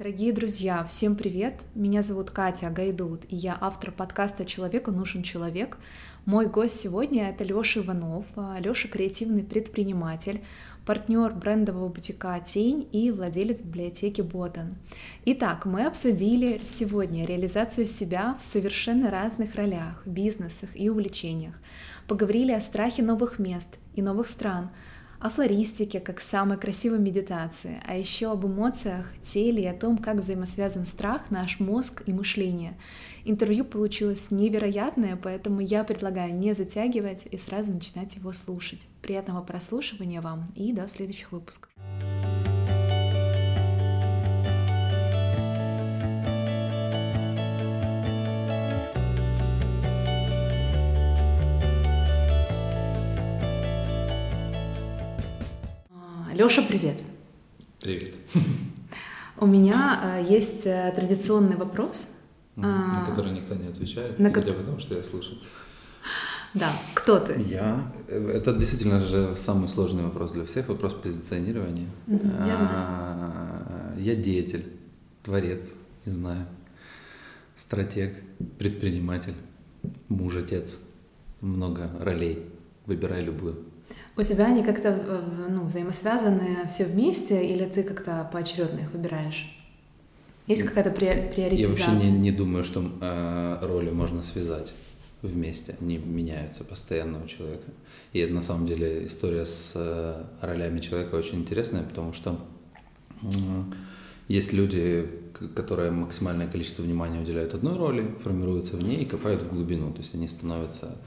Дорогие друзья, всем привет! Меня зовут Катя Гайдут, и я автор подкаста «Человеку нужен человек». Мой гость сегодня — это Лёша Иванов. Лёша — креативный предприниматель, партнер брендового бутика «Тень» и владелец библиотеки «Ботан». Итак, мы обсудили сегодня реализацию себя в совершенно разных ролях, бизнесах и увлечениях. Поговорили о страхе новых мест и новых стран — о флористике как самой красивой медитации, а еще об эмоциях, теле и о том, как взаимосвязан страх, наш мозг и мышление. Интервью получилось невероятное, поэтому я предлагаю не затягивать и сразу начинать его слушать. Приятного прослушивания вам и до следующих выпусков. Лёша, привет. Привет. У меня э, есть э, традиционный вопрос. На а, который никто не отвечает, на судя по тому, что я слушаю. Да, кто ты? Я. Это действительно же самый сложный вопрос для всех, вопрос позиционирования. Я, а, я деятель, творец, не знаю, стратег, предприниматель, муж, отец. Много ролей. Выбирай любую. У тебя они как-то ну, взаимосвязаны все вместе, или ты как-то поочередно их выбираешь? Есть какая-то приоритизация? Я вообще не, не думаю, что э, роли можно связать вместе, они меняются постоянно у человека. И на самом деле история с э, ролями человека очень интересная, потому что э, есть люди, которые максимальное количество внимания уделяют одной роли, формируются в ней и копают в глубину, то есть они становятся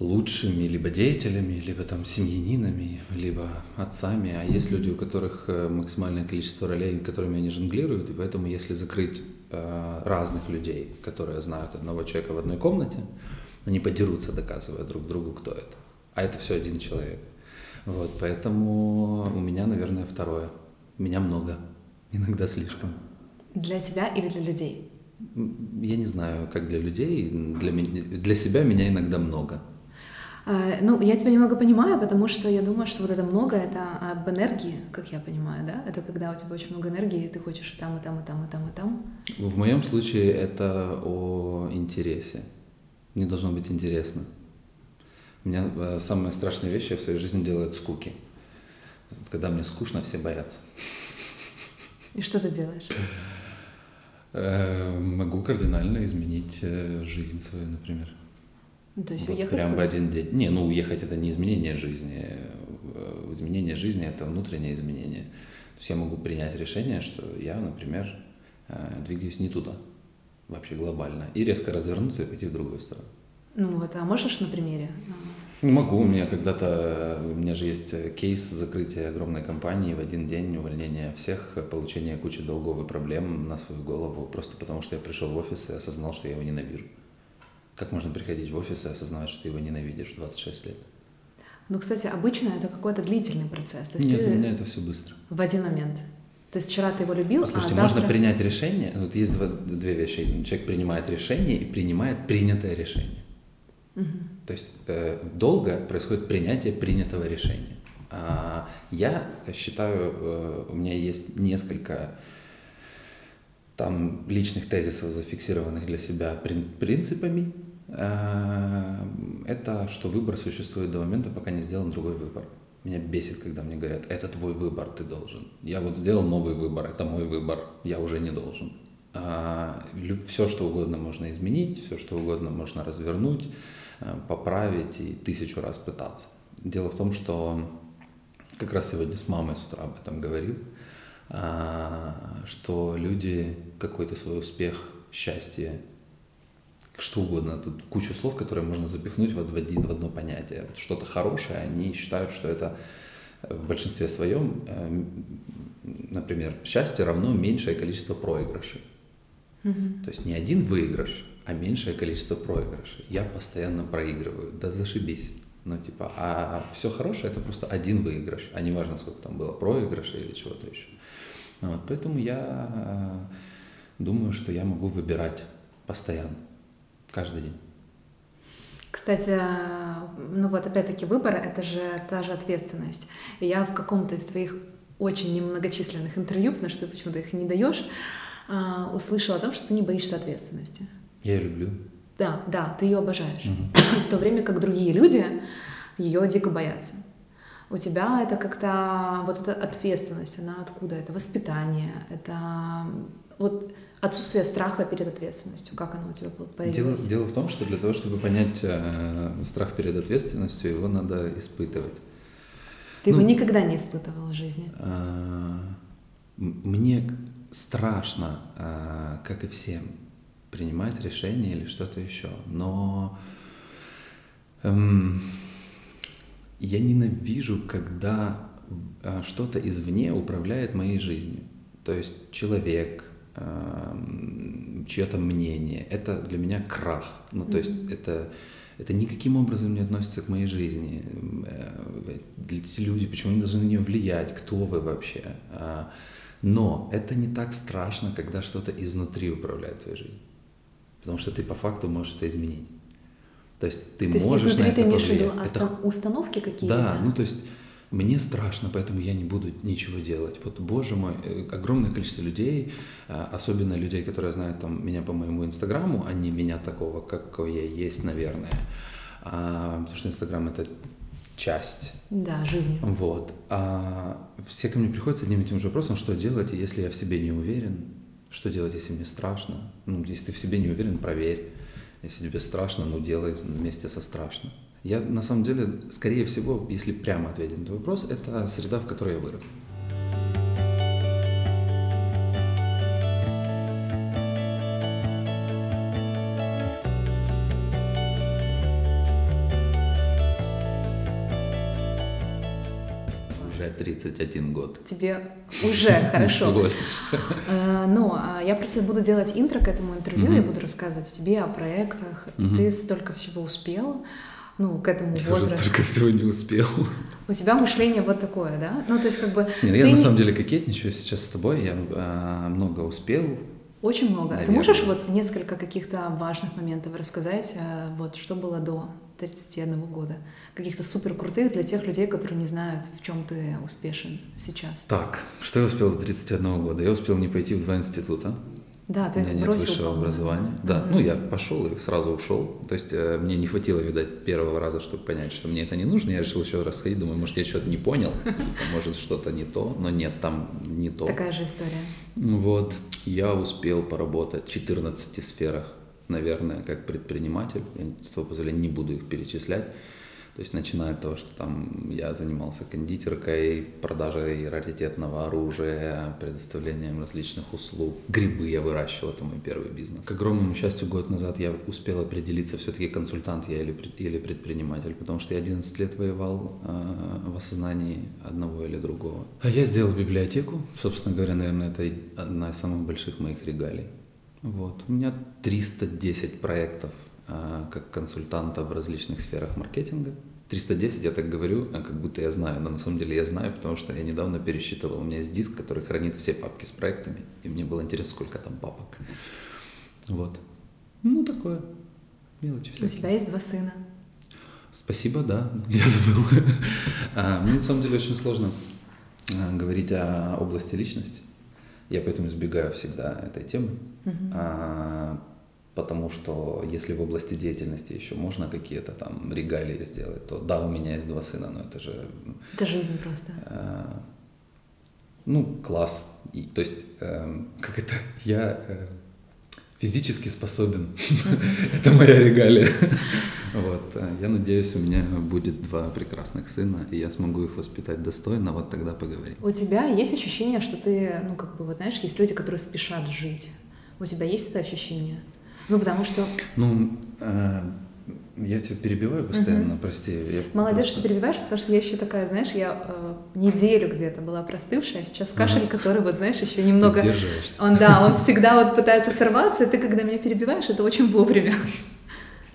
лучшими либо деятелями, либо там семьянинами, либо отцами, а есть люди, у которых э, максимальное количество ролей, которыми они жонглируют, и поэтому если закрыть э, разных людей, которые знают одного человека в одной комнате, они подерутся, доказывая друг другу, кто это. А это все один человек. Вот, поэтому у меня, наверное, второе. Меня много, иногда слишком. Для тебя или для людей? Я не знаю, как для людей. Для, для себя меня иногда много. А, ну, я тебя немного понимаю, потому что я думаю, что вот это много, это об энергии, как я понимаю, да? Это когда у тебя очень много энергии, и ты хочешь и там, и там, и там, и там, и там. В моем случае это о интересе. Мне должно быть интересно. У меня э, самые страшные вещи в своей жизни делают скуки. Когда мне скучно, все боятся. И что ты делаешь? Э, могу кардинально изменить э, жизнь свою, например. Ну, то есть вот уехать? Прям в один день. Не, ну уехать это не изменение жизни. Э, изменение жизни это внутреннее изменение. То есть я могу принять решение, что я, например, э, двигаюсь не туда, вообще глобально, и резко развернуться и пойти в другую сторону. Ну вот, а можешь на примере? Не могу, у меня когда-то, у меня же есть кейс закрытия огромной компании в один день, увольнения всех, получения кучи долгов и проблем на свою голову, просто потому что я пришел в офис и осознал, что я его ненавижу. Как можно приходить в офис и осознавать, что ты его ненавидишь в 26 лет? Ну, кстати, обычно это какой-то длительный процесс. То есть Нет, у меня это все быстро. В один момент. То есть вчера ты его любил, Послушайте, а завтра... можно принять решение. Вот есть два, две вещи. Человек принимает решение и принимает принятое решение. Угу. То есть э, долго происходит принятие принятого решения. А я считаю, э, у меня есть несколько там личных тезисов, зафиксированных для себя принципами, это что выбор существует до момента, пока не сделан другой выбор. Меня бесит, когда мне говорят, это твой выбор, ты должен. Я вот сделал новый выбор, это мой выбор, я уже не должен. А, все, что угодно можно изменить, все, что угодно можно развернуть, э, поправить и тысячу раз пытаться. Дело в том, что как раз сегодня с мамой с утра об этом говорил, а, что люди какой-то свой успех, счастье что угодно. Тут куча слов, которые можно запихнуть в, один, в одно понятие. Что-то хорошее, они считают, что это в большинстве своем, э, например, счастье равно меньшее количество проигрышей. Mm-hmm. То есть не один выигрыш, а меньшее количество проигрышей. Я постоянно проигрываю, да зашибись. Ну, типа, а все хорошее это просто один выигрыш, а не важно, сколько там было проигрышей или чего-то еще. Вот, поэтому я э, думаю, что я могу выбирать постоянно. Каждый день. Кстати, ну вот опять-таки выбор — это же та же ответственность. И я в каком-то из твоих очень немногочисленных интервью, потому что ты почему-то их не даешь, а, услышала о том, что ты не боишься ответственности. Я ее люблю. Да, да, ты ее обожаешь. Угу. В то время как другие люди ее дико боятся. У тебя это как-то вот эта ответственность, она откуда? Это воспитание, это вот отсутствие страха перед ответственностью, как оно у тебя появилось? Дело, дело в том, что для того, чтобы понять э, страх перед ответственностью, его надо испытывать. Ты ну, его никогда не испытывал в жизни? Э, мне страшно, э, как и всем, принимать решения или что-то еще, но эм, я ненавижу, когда э, что-то извне управляет моей жизнью. То есть человек, чье-то мнение. Это для меня крах. Ну, то есть это, это никаким образом не относится к моей жизни. Э, эти люди, почему они должны на нее влиять? Кто вы вообще? А, но это не так страшно, когда что-то изнутри управляет твоей жизнью. Потому что ты по факту можешь это изменить. То есть ты то можешь есть на это повлиять. Это установки какие-то? Да, ну то есть мне страшно, поэтому я не буду ничего делать. Вот, боже мой, э, огромное количество людей, э, особенно людей, которые знают там, меня по моему инстаграму, а не меня такого, какой я есть, наверное. А, потому что инстаграм это часть. Да, жизни. Вот. А все ко мне приходят с одним и тем же вопросом, что делать, если я в себе не уверен, что делать, если мне страшно. Ну, если ты в себе не уверен, проверь. Если тебе страшно, ну делай вместе со страшным. Я на самом деле, скорее всего, если прямо ответить на твой вопрос, это среда, в которой я вырос. Уже 31 год. Тебе уже хорошо. Всего лишь. Э, но а, я просто буду делать интро к этому интервью, я буду рассказывать тебе о проектах, ты столько всего успел ну, к этому я возрасту. Я столько всего не успел. У тебя мышление вот такое, да? Ну, то есть как бы... Нет, я на самом деле кокетничаю сейчас с тобой, я э, много успел. Очень много. Наверное. Ты можешь вот несколько каких-то важных моментов рассказать, э, вот что было до 31 года? Каких-то супер крутых для тех людей, которые не знают, в чем ты успешен сейчас. Так, что я успел до 31 года? Я успел не пойти в два института. Да, ты У меня нет высшего образования. Да, mm-hmm. ну я пошел и сразу ушел. То есть э, мне не хватило, видать, первого раза, чтобы понять, что мне это не нужно. Я решил еще раз сходить, думаю, может, я что-то не понял, типа, может, что-то не то, но нет, там не то. Такая же история. Вот, я успел поработать в 14 сферах, наверное, как предприниматель. Я, с твоего позволения, не буду их перечислять. То есть начиная от того, что там я занимался кондитеркой, продажей раритетного оружия, предоставлением различных услуг. Грибы я выращивал, это мой первый бизнес. К огромному счастью, год назад я успел определиться, все-таки консультант я или, предприниматель, потому что я 11 лет воевал э, в осознании одного или другого. А я сделал библиотеку, собственно говоря, наверное, это одна из самых больших моих регалий. Вот. У меня 310 проектов а, как консультанта в различных сферах маркетинга. 310 я так говорю, а как будто я знаю, но на самом деле я знаю, потому что я недавно пересчитывал. У меня есть диск, который хранит все папки с проектами, и мне было интересно, сколько там папок. Вот. Ну, такое. Мелочи всякие. У тебя есть два сына. Спасибо, да, я забыл. а, мне на самом деле очень сложно а, говорить о области личности. Я поэтому избегаю всегда этой темы. Uh-huh. Потому что если в области деятельности еще можно какие-то там регалии сделать, то да, у меня есть два сына, но это же... Это жизнь просто. Э, ну, класс. И, то есть, э, как это, я э, физически способен. это моя регалия. вот, э, я надеюсь, у меня будет два прекрасных сына, и я смогу их воспитать достойно, вот тогда поговорим. У тебя есть ощущение, что ты, ну, как бы, вот знаешь, есть люди, которые спешат жить. У тебя есть это ощущение? Ну, потому что... Ну, э, я тебя перебиваю постоянно, угу. прости. Я Молодец, просто... что перебиваешь, потому что я еще такая, знаешь, я э, неделю где-то была простывшая, а сейчас кашель, ага. который, вот знаешь, еще немного... Сдерживаешься. Он, да, он всегда вот пытается сорваться, и ты, когда меня перебиваешь, это очень вовремя.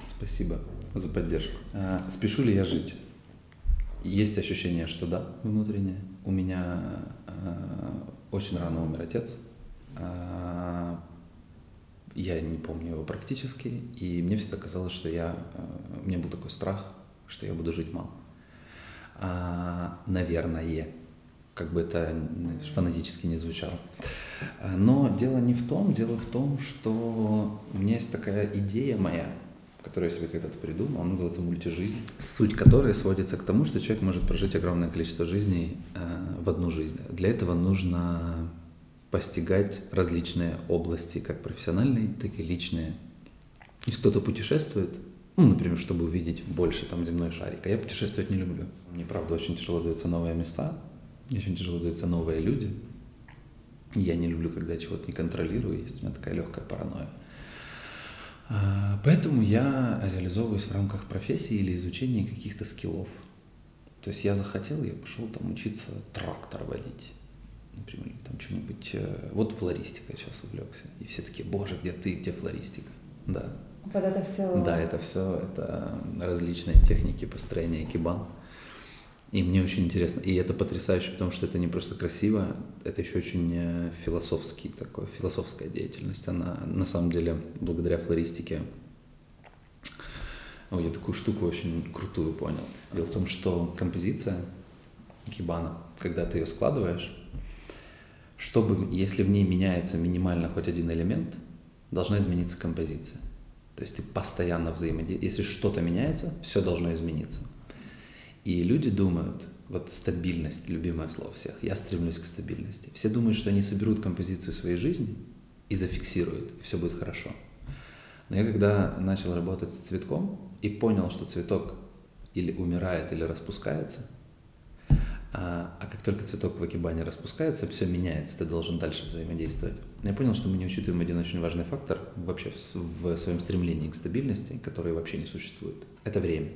Спасибо за поддержку. А, спешу ли я жить? Есть ощущение, что да, внутреннее. У меня а, очень рано умер отец. А, я не помню его практически, и мне всегда казалось, что я, э, у меня был такой страх, что я буду жить мало. А, наверное, как бы это фанатически не звучало. Но дело не в том, дело в том, что у меня есть такая идея моя, которую я себе когда-то придумал, она называется мультижизнь, суть которой сводится к тому, что человек может прожить огромное количество жизней э, в одну жизнь. Для этого нужно постигать различные области, как профессиональные, так и личные. Если кто-то путешествует, ну, например, чтобы увидеть больше там земной шарик, а я путешествовать не люблю. Мне, правда, очень тяжело даются новые места, мне очень тяжело даются новые люди. Я не люблю, когда чего-то не контролирую, есть у меня такая легкая паранойя. А, поэтому я реализовываюсь в рамках профессии или изучения каких-то скиллов. То есть я захотел, я пошел там учиться трактор водить. Например, там что-нибудь... Э, вот флористика сейчас увлекся. И все такие, боже, где ты, где флористика? Да. Вот это все... Да, это все, это различные техники построения кибан. И мне очень интересно. И это потрясающе, потому что это не просто красиво, это еще очень э, философский такой, философская деятельность. Она на самом деле, благодаря флористике, Ой, я такую штуку очень крутую понял. Дело в том, что композиция кибана, когда ты ее складываешь, чтобы, если в ней меняется минимально хоть один элемент, должна измениться композиция. То есть ты постоянно взаимодействуешь. Если что-то меняется, все должно измениться. И люди думают, вот стабильность, любимое слово всех, я стремлюсь к стабильности. Все думают, что они соберут композицию своей жизни и зафиксируют, и все будет хорошо. Но я когда начал работать с цветком и понял, что цветок или умирает, или распускается, а, а как только цветок в акибане распускается, все меняется, ты должен дальше взаимодействовать. Я понял, что мы не учитываем один очень важный фактор вообще в, в своем стремлении к стабильности, который вообще не существует. Это время.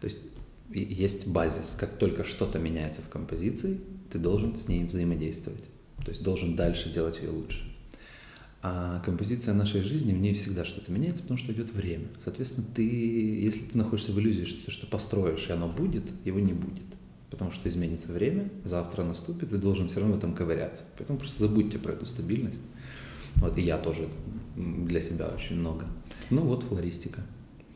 То есть есть базис. Как только что-то меняется в композиции, ты должен с ней взаимодействовать. То есть должен дальше делать ее лучше. А композиция нашей жизни, в ней всегда что-то меняется, потому что идет время. Соответственно, ты, если ты находишься в иллюзии, что ты что построишь, и оно будет, его не будет. Потому что изменится время, завтра наступит, ты должен все равно в этом ковыряться. Поэтому просто забудьте про эту стабильность. Вот и я тоже для себя очень много. Ну вот флористика.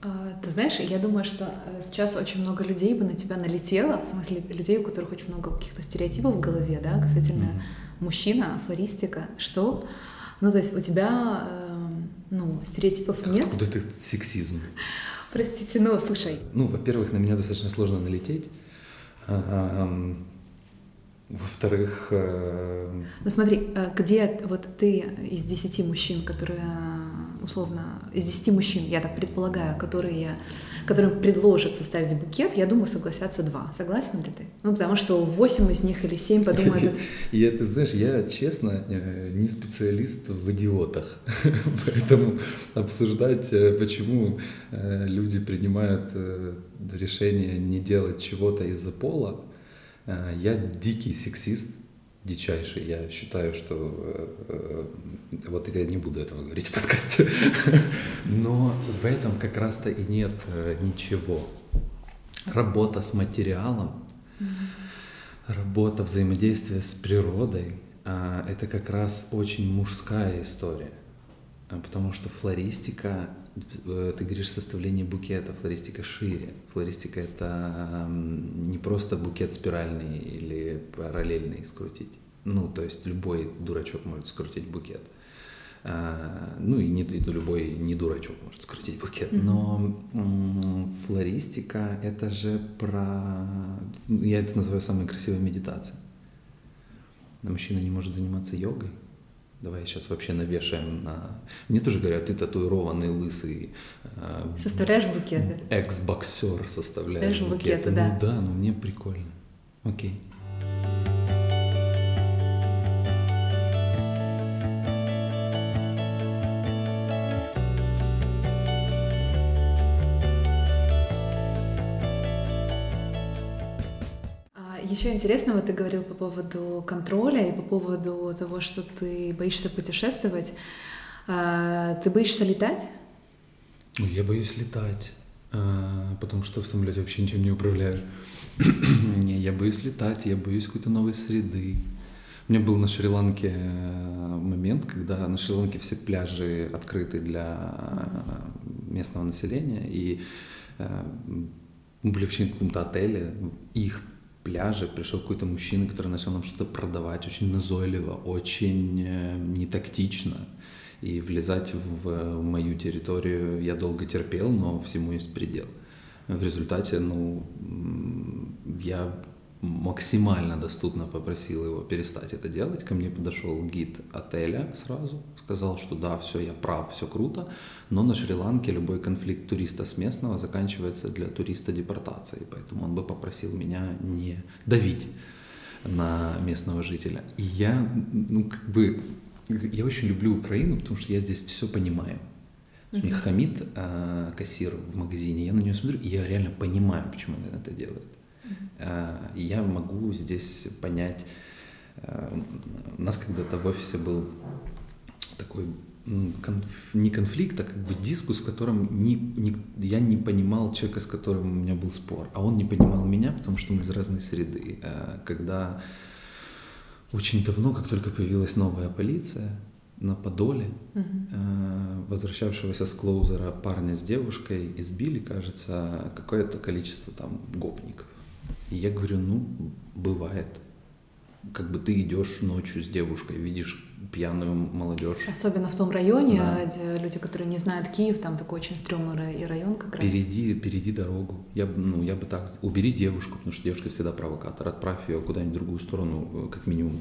А, ты знаешь, я думаю, что э, сейчас очень много людей бы на тебя налетело, в смысле людей, у которых очень много каких-то стереотипов в голове, да, касательно mm-hmm. мужчина, флористика, что, ну, то есть у тебя, э, ну, стереотипов нет. Откуда этот сексизм? Простите, ну, слушай. Ну, во-первых, на меня достаточно сложно налететь. Во-вторых... Э... Ну смотри, э, где вот ты из десяти мужчин, которые условно, из 10 мужчин, я так предполагаю, которые, которым предложат составить букет, я думаю, согласятся два. Согласен ли ты? Ну, потому что 8 из них или 7 подумают... Я, ты знаешь, я, честно, э, не специалист в идиотах, поэтому обсуждать, э, почему э, люди принимают решение не делать чего-то из-за пола, я дикий сексист, дичайший. Я считаю, что э, э, вот я не буду этого говорить в подкасте, но в этом как раз-то и нет э, ничего. Работа с материалом, работа взаимодействие с природой, э, это как раз очень мужская история. Потому что флористика, ты говоришь составление букета, флористика шире. Флористика это не просто букет спиральный или параллельный скрутить. Ну, то есть любой дурачок может скрутить букет. А, ну и не, и любой не дурачок может скрутить букет. Но флористика это же про... Я это называю самой красивой медитацией. Мужчина не может заниматься йогой, Давай сейчас вообще навешаем на... Мне тоже говорят, ты татуированный, лысый. Э, Составляешь букеты? Экс-боксер составляешь букеты. букеты. да. Ну да, ну мне прикольно. Окей. Еще вот ты говорил по поводу контроля и по поводу того, что ты боишься путешествовать. А, ты боишься летать? Ну, я боюсь летать, а, потому что в самолете вообще ничем не управляю. не, я боюсь летать, я боюсь какой-то новой среды. У меня был на Шри-Ланке э, момент, когда на Шри-Ланке все пляжи открыты для местного населения, и э, мы были вообще в каком-то отеле, их пляже пришел какой-то мужчина, который начал нам что-то продавать очень назойливо, очень э, нетактично. И влезать в мою территорию я долго терпел, но всему есть предел. В результате, ну, я максимально доступно попросил его перестать это делать. Ко мне подошел гид отеля сразу, сказал, что да, все, я прав, все круто, но на Шри-Ланке любой конфликт туриста с местного заканчивается для туриста депортацией, поэтому он бы попросил меня не давить на местного жителя. И я, ну, как бы, я очень люблю Украину, потому что я здесь все понимаю. Mm-hmm. У них хамит э, кассир в магазине, я на нее смотрю, и я реально понимаю, почему он это делает. Э, я могу здесь понять, э, у нас когда-то в офисе был такой конф, не конфликт, а как бы дискус, в котором не, не, я не понимал человека, с которым у меня был спор, а он не понимал меня, потому что мы из разной среды. Э, когда очень давно, как только появилась новая полиция, на Подоле, uh-huh. возвращавшегося с клоузера парня с девушкой избили, кажется, какое-то количество там гопников. И я говорю, ну, бывает. Как бы ты идешь ночью с девушкой, видишь пьяную молодежь. Особенно в том районе, да. где люди, которые не знают Киев, там такой очень стрёмный район как раз. Перейди, перейди дорогу. Я, ну, я бы так... Убери девушку, потому что девушка всегда провокатор. Отправь ее куда-нибудь в другую сторону, э, как минимум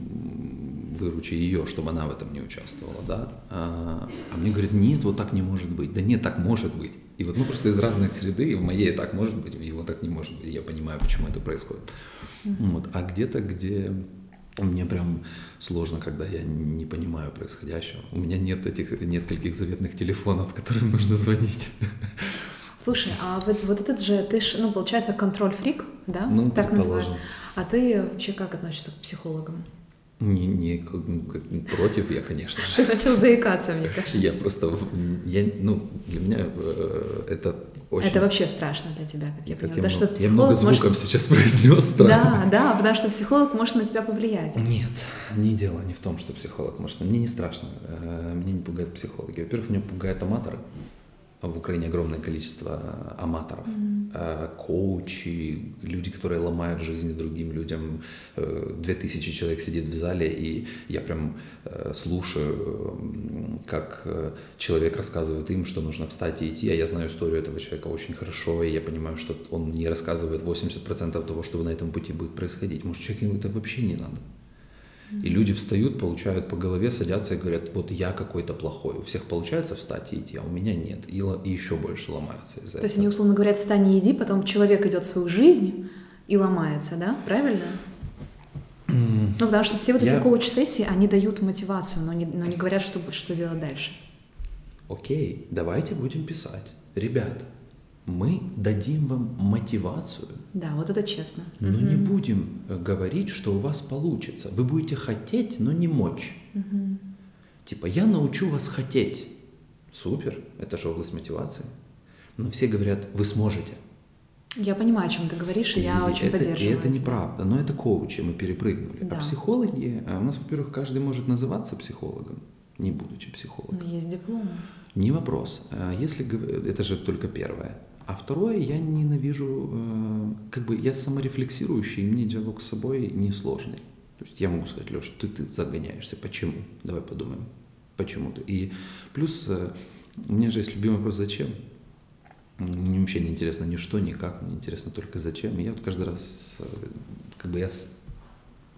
выручи ее, чтобы она в этом не участвовала, да. А, а мне говорят, нет, вот так не может быть. Да нет, так может быть. И вот мы ну, просто из разных среды, и в моей так может быть, в его так не может быть. Я понимаю, почему это происходит. Mm-hmm. Вот. А где-то, где мне прям сложно, когда я не понимаю происходящего. У меня нет этих нескольких заветных телефонов, которым нужно звонить. Слушай, а вот, вот этот же, ты ж, ну, получается, контроль-фрик, да? Ну, так называешь. А ты вообще как относишься к психологам? Не, не против я, конечно же. Ты начал заикаться, мне кажется. Я просто, я, ну, для меня э, это очень... Это вообще страшно для тебя, как я как понимаю. Я, да, много, что я много звуков может... сейчас произнес странно. Да, да, потому что психолог может на тебя повлиять. Нет, не дело не в том, что психолог может. Мне не страшно. Э, мне не пугают психологи. Во-первых, меня пугают аматоры в Украине огромное количество э, аматоров, mm-hmm. коучи, люди, которые ломают жизни другим людям. Э, две тысячи человек сидит в зале, и я прям слушаю, как человек рассказывает им, что нужно встать и идти, а я знаю историю этого человека очень хорошо, и я понимаю, что он не рассказывает 80% того, что на этом пути будет происходить. Может, человеку это вообще не надо. И люди встают, получают по голове, садятся и говорят, вот я какой-то плохой. У всех получается встать и идти, а у меня нет. И, и еще больше ломаются из-за То этого. есть они условно говорят, встань и иди, потом человек идет в свою жизнь и ломается, да? Правильно? Ну, потому что все вот эти я... коуч-сессии, они дают мотивацию, но не, но не говорят, что, что делать дальше. Окей, давайте будем писать. Ребят, мы дадим вам мотивацию. Да, вот это честно. Но угу. не будем э, говорить, что у вас получится. Вы будете хотеть, но не мочь. Угу. Типа, я научу вас хотеть. Супер, это же область мотивации. Но все говорят, вы сможете. Я понимаю, о чем ты говоришь, и, и я очень это, поддерживаю. И это неправда, но это коучи, мы перепрыгнули. А да. А психологи, у нас, во-первых, каждый может называться психологом, не будучи психологом. Но есть диплом. Не вопрос. А если это же только первое. А второе, я ненавижу, э, как бы я саморефлексирующий, и мне диалог с собой несложный. То есть я могу сказать, Леша, ты, ты загоняешься. Почему? Давай подумаем. Почему ты? И плюс э, у меня же есть любимый вопрос, зачем? Мне вообще не интересно ни что, ни как, мне интересно только зачем. И я вот каждый раз, э, как бы я,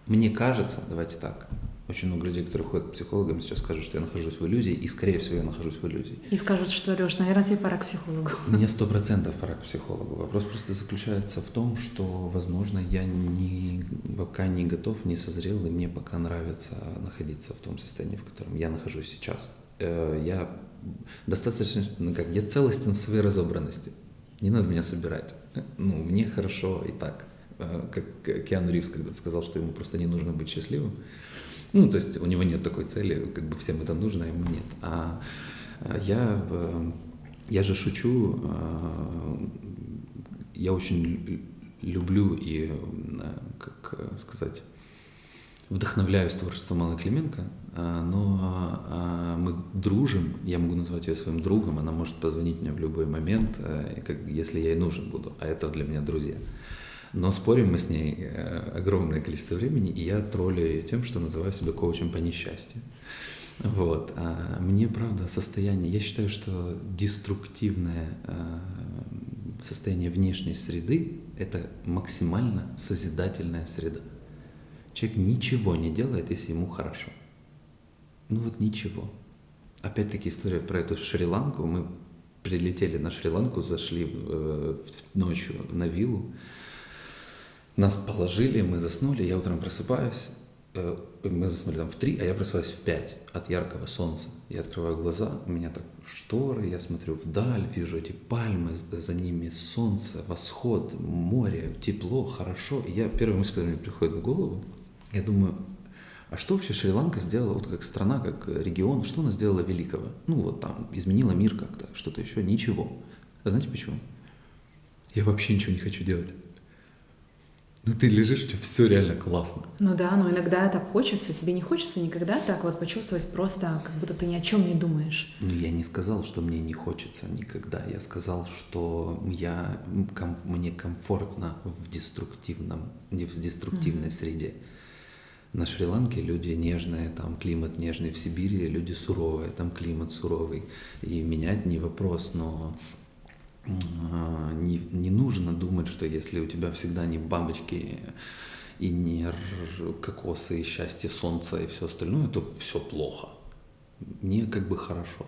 мне кажется, давайте так, очень много людей, которые ходят к психологам, сейчас скажут, что я нахожусь в иллюзии, и, скорее всего, я нахожусь в иллюзии. И скажут, что, Леш, наверное, тебе пора к психологу. Мне сто процентов пора к психологу. Вопрос просто заключается в том, что, возможно, я не, пока не готов, не созрел, и мне пока нравится находиться в том состоянии, в котором я нахожусь сейчас. Э, я достаточно, ну как, я целостен в своей разобранности. Не надо меня собирать. Ну, мне хорошо и так. Э, как Киану Ривз когда-то сказал, что ему просто не нужно быть счастливым. Ну, то есть у него нет такой цели, как бы всем это нужно, а ему нет. А я, я же шучу, а, я очень люблю и, как сказать, вдохновляюсь творчеством Аллы Клименко, а, но а, мы дружим, я могу назвать ее своим другом, она может позвонить мне в любой момент, если я ей нужен буду, а это для меня друзья. Но спорим мы с ней э, огромное количество времени, и я троллю ее тем, что называю себя коучем по несчастью. Вот. А мне, правда, состояние, я считаю, что деструктивное э, состояние внешней среды – это максимально созидательная среда. Человек ничего не делает, если ему хорошо. Ну вот ничего. Опять-таки история про эту Шри-Ланку. Мы прилетели на Шри-Ланку, зашли э, ночью на виллу. Нас положили, мы заснули, я утром просыпаюсь, э, мы заснули там в три, а я просыпаюсь в пять от яркого солнца. Я открываю глаза, у меня так шторы, я смотрю вдаль, вижу эти пальмы, за ними солнце, восход, море, тепло, хорошо. И я, первая мысль, которая мне приходит в голову, я думаю, а что вообще Шри-Ланка сделала, вот как страна, как регион, что она сделала великого? Ну вот там, изменила мир как-то, что-то еще, ничего. А знаете почему? Я вообще ничего не хочу делать. Ну ты лежишь, у тебя все реально классно. Ну да, но иногда так хочется, тебе не хочется никогда так вот почувствовать просто, как будто ты ни о чем не думаешь. Ну я не сказал, что мне не хочется никогда. Я сказал, что я, ком, мне комфортно в деструктивном, не в деструктивной mm-hmm. среде. На Шри-Ланке люди нежные, там климат нежный, в Сибири люди суровые, там климат суровый. И менять не вопрос, но не, не нужно думать, что если у тебя всегда не бабочки и не кокосы, и счастье, солнце и все остальное, то все плохо. Мне как бы хорошо.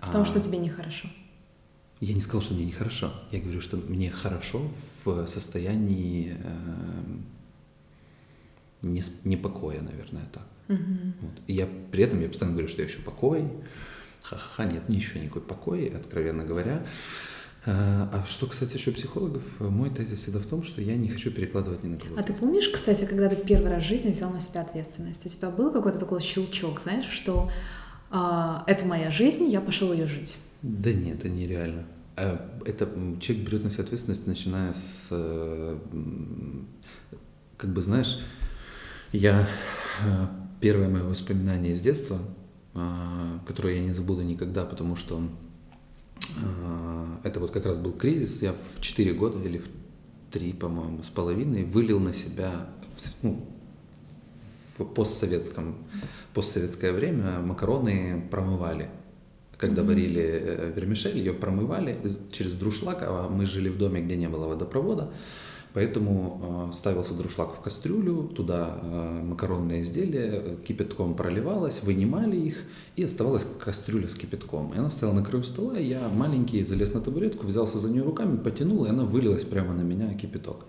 В том, а, что тебе нехорошо. Я не сказал, что мне нехорошо. Я говорю, что мне хорошо в состоянии э, не, не покоя, наверное, так. Угу. Вот. И я при этом я постоянно говорю, что я еще покой. Ха-ха, нет, не еще никакой покой, откровенно говоря. А, а что касается еще психологов, мой тезис всегда в том, что я не хочу перекладывать ни на кого. А ты помнишь, кстати, когда ты первый раз в жизни взял на себя ответственность? У тебя был какой-то такой щелчок, знаешь, что а, это моя жизнь, я пошел ее жить? Да нет, это нереально. А, это человек берет на себя ответственность, начиная с, э, как бы знаешь, я э, первое мое воспоминание из детства, э, которое я не забуду никогда, потому что э, это вот как раз был кризис. Я в 4 года или в 3, по-моему, с половиной вылил на себя ну, в постсоветском, постсоветское время макароны промывали. Когда mm-hmm. варили вермишель, ее промывали через друшлаг, а мы жили в доме, где не было водопровода. Поэтому э, ставился друшлаг в кастрюлю, туда э, макаронные изделия кипятком проливалось, вынимали их, и оставалась кастрюля с кипятком. И она стояла на краю стола, и я маленький залез на табуретку, взялся за нее руками, потянул, и она вылилась прямо на меня кипяток.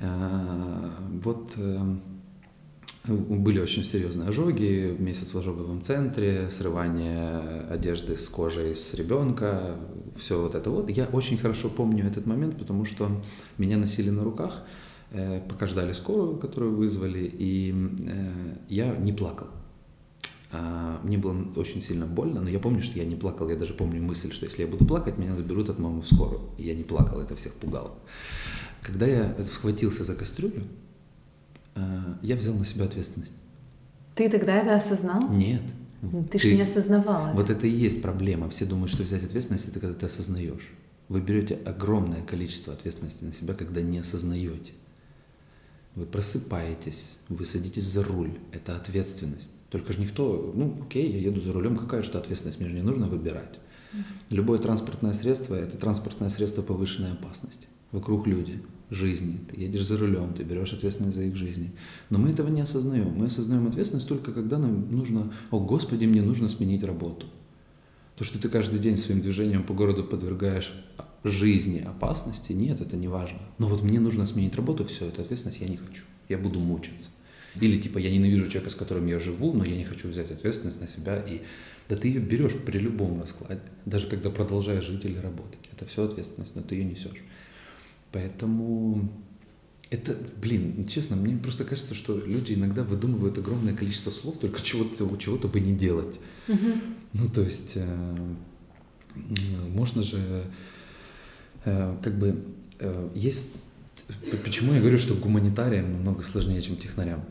Э, вот были очень серьезные ожоги, месяц в ожоговом центре, срывание одежды с кожей с ребенка, все вот это вот. Я очень хорошо помню этот момент, потому что меня носили на руках, э, пока ждали скорую, которую вызвали, и э, я не плакал. А, мне было очень сильно больно, но я помню, что я не плакал. Я даже помню мысль, что если я буду плакать, меня заберут от мамы в скорую. И я не плакал, это всех пугало. Когда я схватился за кастрюлю, я взял на себя ответственность. Ты тогда это осознал? Нет. Ты, ты же не осознавал. Вот это и есть проблема. Все думают, что взять ответственность это когда ты осознаешь. Вы берете огромное количество ответственности на себя, когда не осознаете. Вы просыпаетесь, вы садитесь за руль. Это ответственность. Только же никто, ну окей, я еду за рулем, какая же это ответственность, мне же не нужно выбирать. Любое транспортное средство – это транспортное средство повышенной опасности. Вокруг люди, жизни, ты едешь за рулем, ты берешь ответственность за их жизни. Но мы этого не осознаем. Мы осознаем ответственность только когда нам нужно, о Господи, мне нужно сменить работу. То, что ты каждый день своим движением по городу подвергаешь жизни опасности, нет, это не важно. Но вот мне нужно сменить работу, все, это ответственность я не хочу. Я буду мучиться. Или типа я ненавижу человека, с которым я живу, но я не хочу взять ответственность на себя. И да ты ее берешь при любом раскладе, даже когда продолжаешь жить или работать. Это все ответственность, но ты ее несешь. Поэтому это, блин, честно, мне просто кажется, что люди иногда выдумывают огромное количество слов, только чего-то чего-то бы не делать. Uh-huh. Ну, то есть, э, можно же, э, как бы, э, есть... Почему я говорю, что гуманитариям намного сложнее, чем технарям?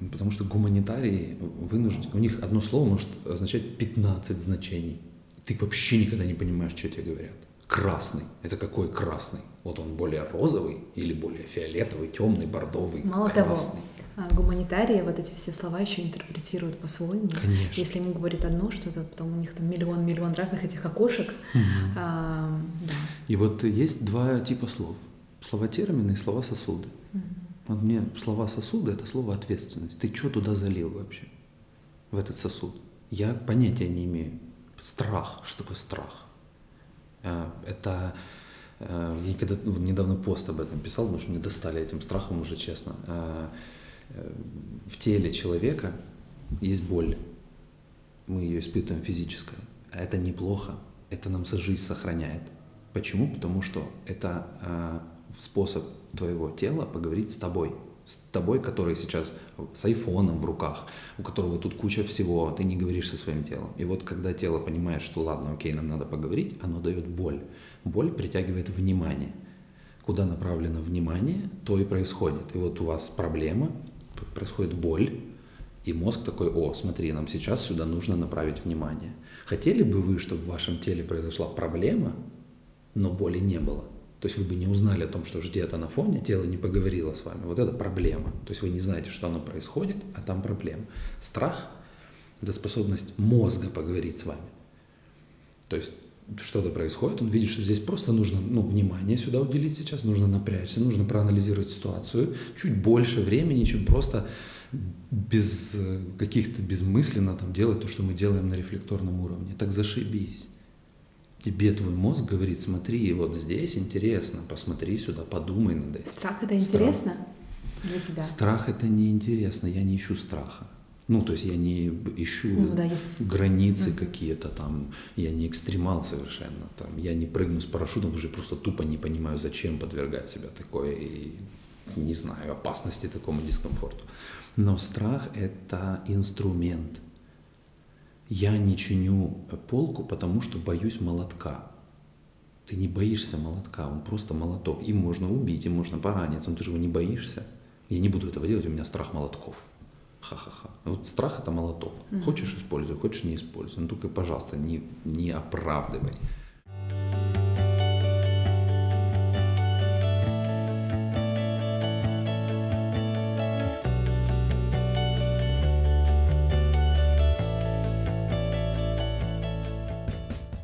Потому что гуманитарии вынуждены... У них одно слово может означать 15 значений. Ты вообще никогда не понимаешь, что тебе говорят Красный. Это какой красный? Вот он более розовый или более фиолетовый, темный, бордовый, Мало красный. того, а, гуманитарии вот эти все слова еще интерпретируют по-своему. Конечно. Если ему говорит одно что-то, потом у них там миллион-миллион разных этих окошек. А, да. И вот есть два типа слов. Слова термины и слова сосуды. Вот мне слова сосуды это слово ответственность. Ты что туда залил вообще? В этот сосуд? Я понятия не имею. Страх. Что такое страх? А, Это э, я когда ну, недавно пост об этом писал, потому что мне достали этим страхом уже честно. Э, В теле человека есть боль. Мы ее испытываем физическая. А это неплохо. Это нам жизнь сохраняет. Почему? Потому что это э, способ твоего тела поговорить с тобой. С тобой, который сейчас с айфоном в руках, у которого тут куча всего, ты не говоришь со своим телом. И вот когда тело понимает, что ладно, окей, нам надо поговорить, оно дает боль. Боль притягивает внимание. Куда направлено внимание, то и происходит. И вот у вас проблема, происходит боль, и мозг такой, о, смотри, нам сейчас сюда нужно направить внимание. Хотели бы вы, чтобы в вашем теле произошла проблема, но боли не было? То есть вы бы не узнали о том, что где-то на фоне тело не поговорило с вами. Вот это проблема. То есть вы не знаете, что оно происходит, а там проблема. Страх – это способность мозга поговорить с вами. То есть что-то происходит, он видит, что здесь просто нужно ну, внимание сюда уделить сейчас, нужно напрячься, нужно проанализировать ситуацию, чуть больше времени, чем просто без э, каких-то безмысленно там делать то, что мы делаем на рефлекторном уровне. Так зашибись. Тебе твой мозг говорит, смотри, вот здесь интересно, посмотри сюда, подумай над этим. Страх это Страх. интересно для тебя? Страх это не интересно, я не ищу страха. Ну, то есть я не ищу Ну да, есть. границы какие-то там, я не экстремал совершенно, там, я не прыгну с парашютом, уже просто тупо не понимаю, зачем подвергать себя такой, и, не знаю, опасности, такому дискомфорту. Но страх – это инструмент. Я не чиню полку, потому что боюсь молотка. Ты не боишься молотка, он просто молоток. Им можно убить, им можно пораниться, но ты же его не боишься. Я не буду этого делать, у меня страх молотков. Ха-ха-ха. Вот страх это молоток. Хочешь используй, хочешь не используй. Но только, пожалуйста, не, не оправдывай.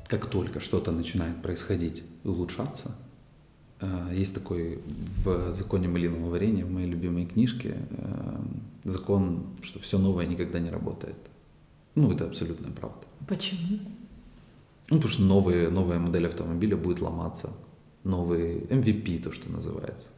Как только что-то начинает происходить и улучшаться, э, есть такой в законе малинового варенья, в моей любимой книжке, э, закон, что все новое никогда не работает. Ну, это абсолютная правда. Почему? Ну, потому что новые, новая модель автомобиля будет ломаться. Новый MVP, то, что называется.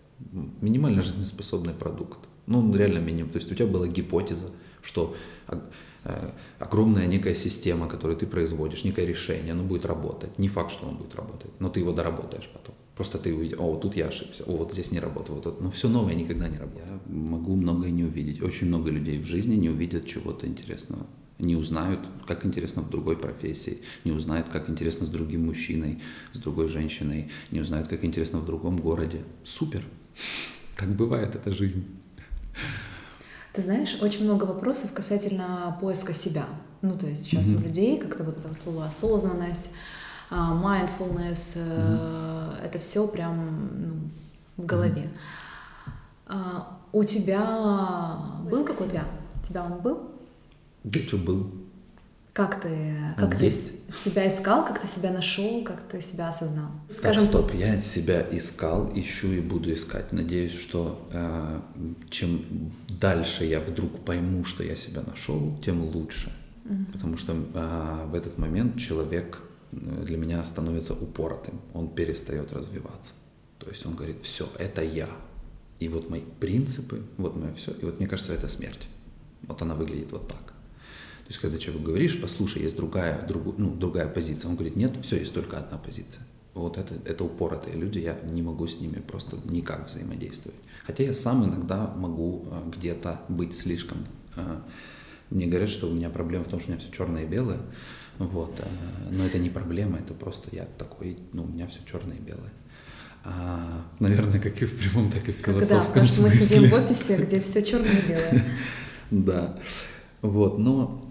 Минимально жизнеспособный продукт. Ну, он реально минимум. То есть у тебя была гипотеза, что э, огромная некая система, которую ты производишь, некое решение, оно будет работать. Не факт, что оно будет работать, но ты его доработаешь потом. Просто ты увидишь, о, вот тут я ошибся, о, вот здесь не работает, вот. Но все новое никогда не работает. Я могу многое не увидеть. Очень много людей в жизни не увидят чего-то интересного не узнают, как интересно в другой профессии, не узнают, как интересно с другим мужчиной, с другой женщиной, не узнают, как интересно в другом городе. Супер! Так бывает, это жизнь. Ты знаешь, очень много вопросов касательно поиска себя. Ну, то есть сейчас у людей как-то вот это слово осознанность, а, mindfulness, э, это все прям ну, в голове. А, У тебя был какой-то? У тебя он был? Да что был? Как ты, как ты есть. с- себя искал, как ты себя нашел, как ты себя осознал? Так, стоп, я себя искал, ищу и буду искать. Надеюсь, что э, чем дальше я вдруг пойму, что я себя нашел, тем лучше. Потому что э, в этот момент человек э, для меня становится упоротым, он перестает развиваться. То есть он говорит, все, это я. И вот мои принципы, вот мое все. И вот мне кажется, это смерть. Вот она выглядит вот так. То есть, когда человеку говоришь, послушай, есть другая, другу, ну, другая позиция, он говорит, нет, все, есть только одна позиция. Вот это, это упоротые люди, я не могу с ними просто никак взаимодействовать. Хотя я сам иногда могу э, где-то быть слишком. э, Мне говорят, что у меня проблема в том, что у меня все черное и белое. Вот. э, Но это не проблема, это просто я такой, ну, у меня все черное и белое. А, наверное, как и в прямом, так и в философском что мы смысле. сидим в офисе, где все черное и белое. Да. Вот, но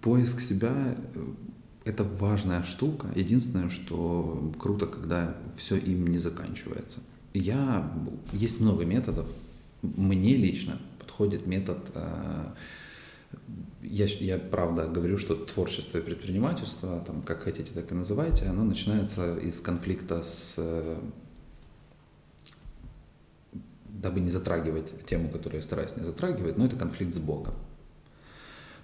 поиск себя, э, это важная штука. Единственное, что круто, когда все им не заканчивается. Я, есть много методов. Мне лично подходит метод, э, я, я правда говорю, что творчество и предпринимательство, там, как хотите, так и называйте, оно начинается из конфликта с дабы не затрагивать тему, которую я стараюсь не затрагивать, но это конфликт с Богом.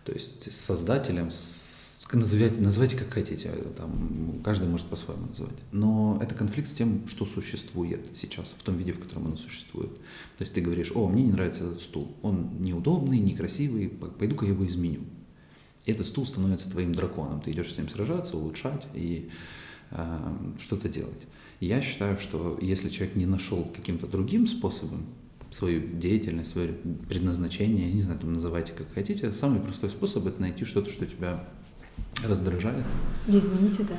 То есть с Создателем, с, называйте, называйте как хотите, там, каждый может по-своему называть. Но это конфликт с тем, что существует сейчас, в том виде, в котором оно существует. То есть ты говоришь, о, мне не нравится этот стул, он неудобный, некрасивый, пойду-ка я его изменю. И этот стул становится твоим драконом, ты идешь с ним сражаться, улучшать и э, что-то делать. Я считаю, что если человек не нашел каким-то другим способом свою деятельность, свое предназначение, не знаю, там называйте как хотите, самый простой способ это найти что-то, что тебя раздражает. И изменить это.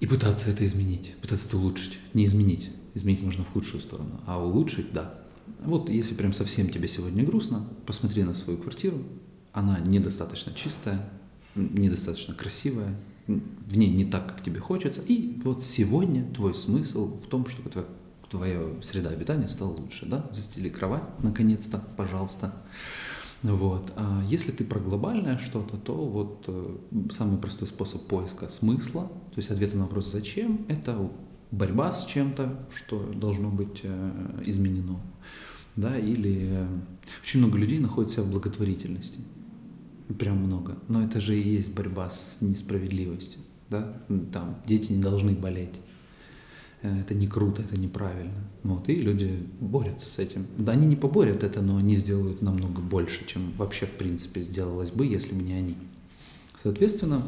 И пытаться это изменить, пытаться это улучшить. Не изменить. Изменить можно в худшую сторону, а улучшить – да. Вот если прям совсем тебе сегодня грустно, посмотри на свою квартиру. Она недостаточно чистая, недостаточно красивая, в ней не так, как тебе хочется. И вот сегодня твой смысл в том, чтобы твоя, твоя среда обитания стала лучше. Да? Застели кровать, наконец-то, пожалуйста. Вот. А если ты про глобальное что-то, то вот э, самый простой способ поиска смысла, то есть ответа на вопрос «зачем?» — это борьба с чем-то, что должно быть э, изменено. Да, или э, очень много людей находят в благотворительности. Прям много. Но это же и есть борьба с несправедливостью. Да? Там дети не должны болеть. Э, это не круто, это неправильно. Вот, и люди борются с этим. Да, они не поборят это, но они сделают намного больше, чем вообще в принципе сделалось бы, если бы не они. Соответственно,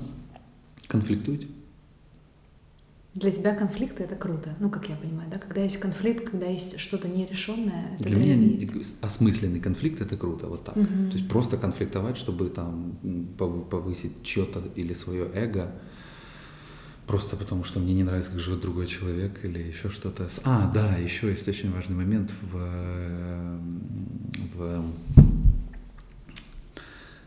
конфликтуйте. Для тебя конфликты это круто, ну как я понимаю, да, когда есть конфликт, когда есть что-то нерешенное, это Для меня осмысленный конфликт это круто, вот так. Угу. То есть просто конфликтовать, чтобы там повысить чье-то или свое эго, просто потому что мне не нравится, как живет другой человек или еще что-то. А, да, еще есть очень важный момент в, в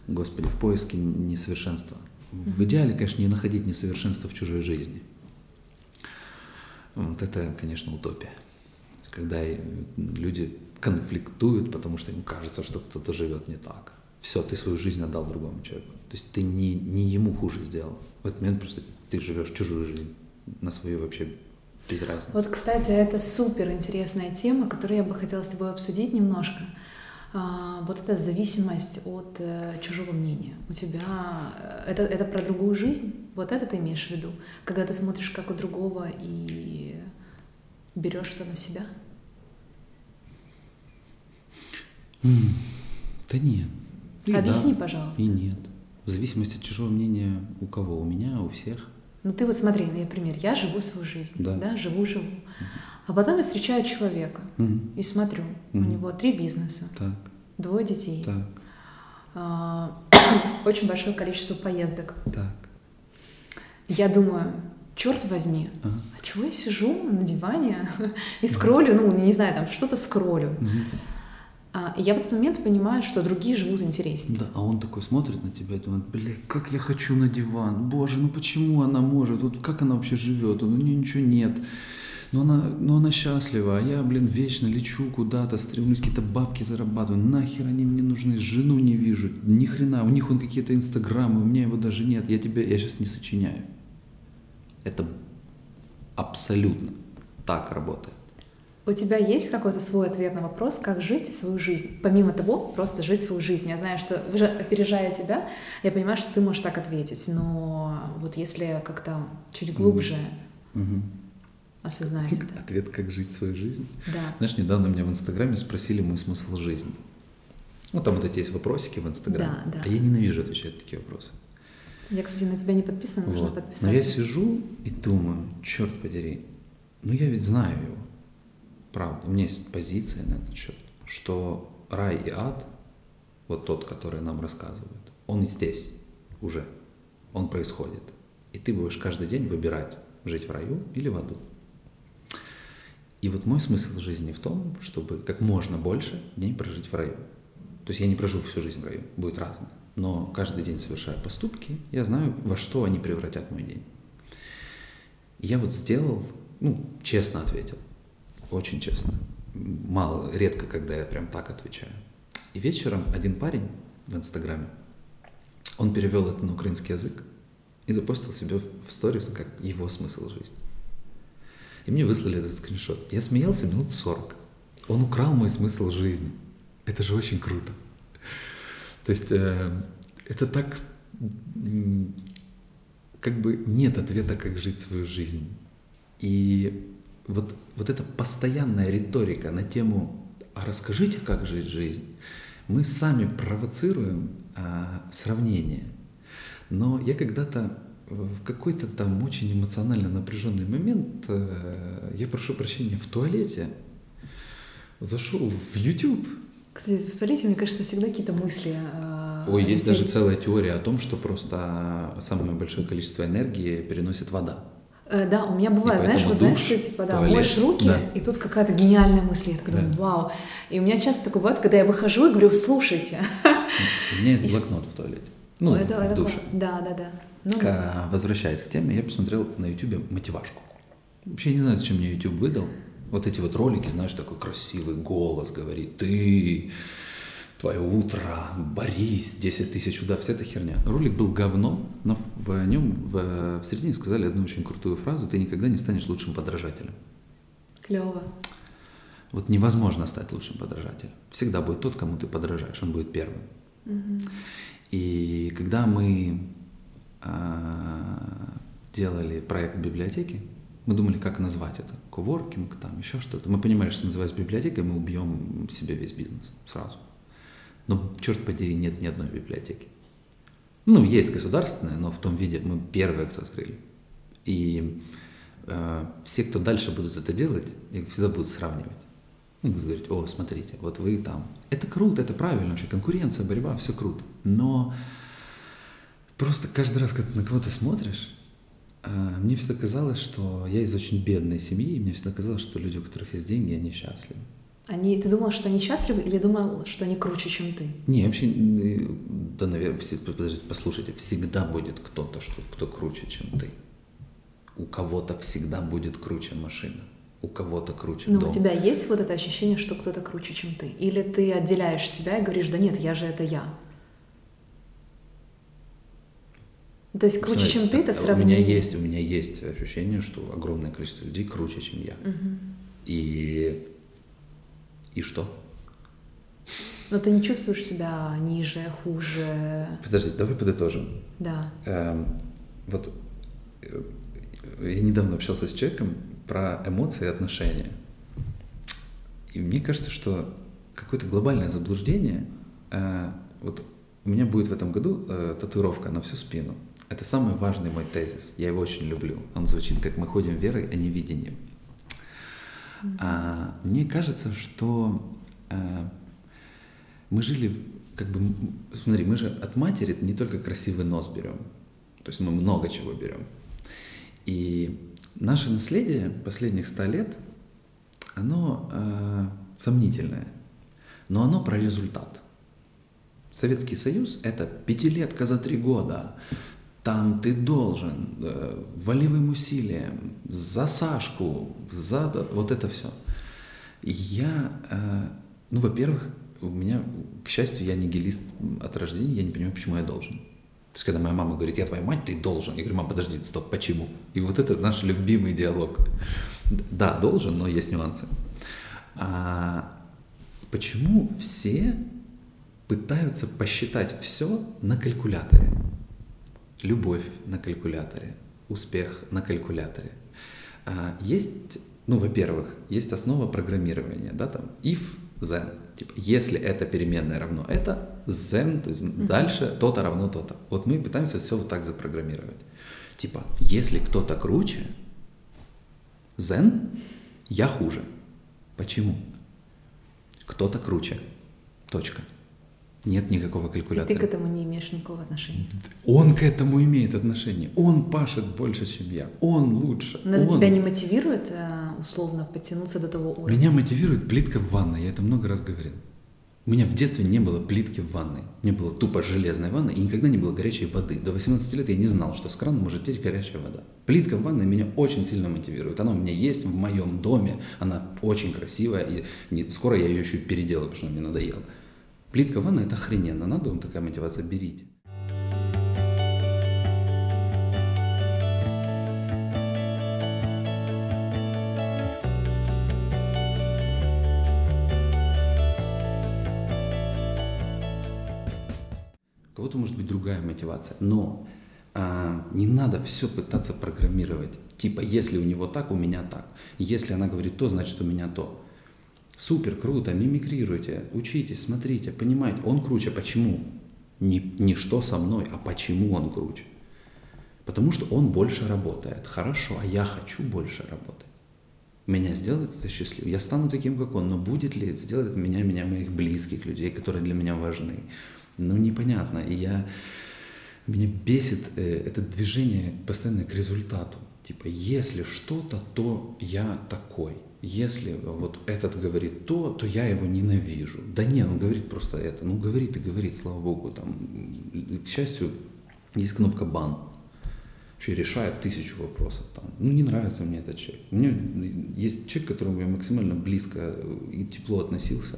Господи, в поиске несовершенства. В идеале, конечно, не находить несовершенство в чужой жизни. Вот это, конечно, утопия. Когда люди конфликтуют, потому что им кажется, что кто-то живет не так. Все, ты свою жизнь отдал другому человеку. То есть ты не, не ему хуже сделал. В этот момент просто ты живешь чужую жизнь на свою вообще без разницы. Вот, кстати, это супер интересная тема, которую я бы хотела с тобой обсудить немножко. А, вот эта зависимость от э, чужого мнения. У тебя э, это, это про другую жизнь? Вот это ты имеешь в виду? Когда ты смотришь как у другого и берешь это на себя? Да нет. И Объясни, да, пожалуйста. И нет. В зависимости от чужого мнения у кого? У меня, у всех. Ну ты вот смотри, например, я живу свою жизнь, да, да живу-живу. А потом я встречаю человека угу. и смотрю, угу. у него три бизнеса, так. двое детей, так. А, очень большое количество поездок. Так. Я думаю, черт возьми, ага. а чего я сижу на диване и скроллю, ну, не знаю, там что-то скроллю. А, я в этот момент понимаю, что другие живут интереснее. Да, а он такой смотрит на тебя и думает, бля, как я хочу на диван, боже, ну почему она может, вот как она вообще живет, у нее ничего нет. Но она, но она счастлива, а я, блин, вечно лечу куда-то, стремлюсь какие-то бабки зарабатываю, нахер они мне нужны, жену не вижу, ни хрена, у них он какие-то инстаграмы, у меня его даже нет, я тебе, я сейчас не сочиняю. Это абсолютно так работает. У тебя есть какой-то свой ответ на вопрос, как жить свою жизнь? Помимо того, просто жить свою жизнь. Я знаю, что уже опережая тебя, я понимаю, что ты можешь так ответить, но вот если как-то чуть глубже mm-hmm. Осознать это. Ответ, как жить свою жизнь? Да. Знаешь, недавно меня в Инстаграме спросили мой смысл жизни. Ну, там вот эти есть вопросики в Инстаграме. Да, да. А я ненавижу отвечать на такие вопросы. Я, кстати, на тебя не подписана, нужно вот. подписаться. Но я сижу и думаю, черт подери, ну я ведь знаю его. Правда, у меня есть позиция на этот счет, что рай и ад, вот тот, который нам рассказывают, он и здесь уже, он происходит. И ты будешь каждый день выбирать, жить в раю или в аду. И вот мой смысл жизни в том, чтобы как можно больше дней прожить в раю. То есть я не проживу всю жизнь в раю, будет разное. но каждый день совершая поступки, я знаю, во что они превратят мой день. И я вот сделал, ну, честно ответил, очень честно. Мало, редко, когда я прям так отвечаю. И вечером один парень в Инстаграме, он перевел это на украинский язык и запостил себе в сторис как его смысл жизни. И мне выслали этот скриншот. Я смеялся минут 40. Он украл мой смысл жизни. Это же очень круто. То есть э, это так, как бы нет ответа, как жить свою жизнь. И вот, вот эта постоянная риторика на тему «а расскажите, как жить жизнь», мы сами провоцируем а, сравнение. Но я когда-то в какой-то там очень эмоционально напряженный момент, э, я прошу прощения, в туалете зашел в YouTube. Кстати, в туалете, мне кажется, всегда какие-то мысли. Э, Ой, есть даже целая теория о том, что просто самое большое количество энергии переносит вода. Э, да, у меня бывает, знаешь, вот душ, знаешь, типа, да, туалет, моешь руки, да. и тут какая-то гениальная мысль, я да. думаю, вау. И у меня часто такое бывает, когда я выхожу и говорю, слушайте. У меня есть блокнот в туалете. Ну, это, в это, душе. Да, да, да. Ну, к, возвращаясь к теме, я посмотрел на YouTube мотивашку. Вообще не знаю, зачем мне YouTube выдал. Вот эти вот ролики, знаешь, такой красивый голос говорит, ты, твое утро, борись, 10 тысяч удав, вся эта херня. Ролик был говно, но в нем в, в середине сказали одну очень крутую фразу, ты никогда не станешь лучшим подражателем. Клево. Вот невозможно стать лучшим подражателем. Всегда будет тот, кому ты подражаешь, он будет первым. Угу. И когда мы делали проект библиотеки, мы думали, как назвать это. Коворкинг, там еще что-то. Мы понимали, что называясь библиотекой, мы убьем себе весь бизнес сразу. Но, черт подери, нет ни одной библиотеки. Ну, есть государственная, но в том виде мы первые, кто открыли. И э, все, кто дальше будут это делать, их всегда будут сравнивать. Ну, будут говорить, о, смотрите, вот вы там. Это круто, это правильно вообще, конкуренция, борьба, все круто. Но просто каждый раз, когда ты на кого-то смотришь, а, мне всегда казалось, что я из очень бедной семьи, и мне всегда казалось, что люди, у которых есть деньги, они счастливы. Они, ты думал, что они счастливы, или думал, что они круче, чем ты? Не, вообще, да, наверное, все, подождите, послушайте, всегда будет кто-то, что, кто круче, чем ты. У кого-то всегда будет круче машина, у кого-то круче Но дом. у тебя есть вот это ощущение, что кто-то круче, чем ты? Или ты отделяешь себя и говоришь, да нет, я же это я? То есть круче, чем ты, это сравнение. У меня есть, у меня есть ощущение, что огромное количество людей круче, чем я. Угу. И и что? Но ты не чувствуешь себя ниже, хуже. Подожди, давай подытожим. Да. Эм, вот э, я недавно общался с человеком про эмоции и отношения. И мне кажется, что какое-то глобальное заблуждение. Э, вот у меня будет в этом году э, татуировка на всю спину. Это самый важный мой тезис. Я его очень люблю. Он звучит как мы ходим верой, а не видением. А, мне кажется, что а, мы жили, как бы, смотри, мы же от матери не только красивый нос берем, то есть мы много чего берем. И наше наследие последних ста лет, оно а, сомнительное, но оно про результат. Советский Союз – это пятилетка за три года, там ты должен э, волевым усилием, за Сашку, за вот это все. Я, э, ну, во-первых, у меня, к счастью, я нигилист от рождения, я не понимаю, почему я должен. То есть, когда моя мама говорит, я твоя мать, ты должен. Я говорю, мам, подожди, стоп, почему? И вот это наш любимый диалог. Да, должен, но есть нюансы. А почему все пытаются посчитать все на калькуляторе? Любовь на калькуляторе, успех на калькуляторе. А, есть, ну, во-первых, есть основа программирования, да, там, if, then. Типа, если это переменная равно это, then, то есть mm-hmm. дальше то-то равно то-то. Вот мы пытаемся все вот так запрограммировать. Типа, если кто-то круче, then я хуже. Почему? Кто-то круче. Точка. Нет никакого калькулятора. И ты к этому не имеешь никакого отношения. Он к этому имеет отношение. Он пашет больше, чем я. Он лучше. Но это тебя не мотивирует, э, условно, подтянуться до того уровня? Меня мотивирует плитка в ванной. Я это много раз говорил. У меня в детстве не было плитки в ванной. Мне была тупо железная ванна и никогда не было горячей воды. До 18 лет я не знал, что с крана может течь горячая вода. Плитка в ванной меня очень сильно мотивирует. Она у меня есть в моем доме. Она очень красивая. И не, скоро я ее еще переделаю, потому что она мне надоела. Плитка в ванной – это охрененно. Надо вам такая мотивация, берите. кого-то может быть другая мотивация. Но а, не надо все пытаться программировать. Типа, если у него так, у меня так. Если она говорит то, значит у меня то. Супер, круто, мимикрируйте, учитесь, смотрите, понимаете, он круче. Почему? Не, не что со мной, а почему он круче. Потому что он больше работает. Хорошо, а я хочу больше работать. Меня сделает это счастливым. Я стану таким, как он. Но будет ли это сделать меня, меня, моих близких людей, которые для меня важны? ну, непонятно. И я, меня бесит э, это движение постоянно к результату. Типа, если что-то, то я такой. Если вот этот говорит то, то я его ненавижу. Да нет, он говорит просто это. Ну, говорит и говорит, слава богу. Там, к счастью, есть кнопка бан. Вообще решает тысячу вопросов. Там. Ну, не нравится мне этот человек. У меня есть человек, к которому я максимально близко и тепло относился.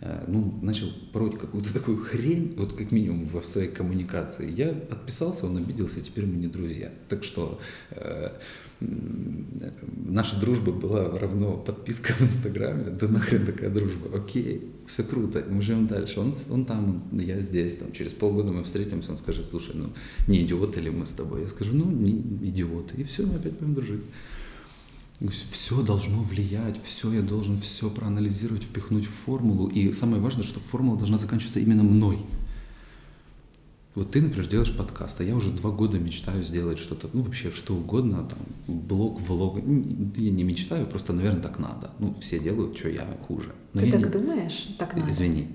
Э, ну, начал пороть какую-то такую хрень, вот как минимум в своей коммуникации. Я отписался, он обиделся, теперь мы не друзья. Так что э, наша дружба была равно подписка в Инстаграме. Да нахрен такая дружба? Окей, все круто, мы живем дальше. Он, он там, я здесь. Там, через полгода мы встретимся, он скажет, слушай, ну не идиоты ли мы с тобой? Я скажу, ну не идиоты. И все, мы опять будем дружить все должно влиять, все я должен все проанализировать, впихнуть в формулу. И самое важное, что формула должна заканчиваться именно мной. Вот ты, например, делаешь подкаст, а я уже два года мечтаю сделать что-то, ну вообще что угодно, там, блог, влог. Я не мечтаю, просто, наверное, так надо. Ну, все делают, что я хуже. Но ты так не... думаешь? Так надо? Извини.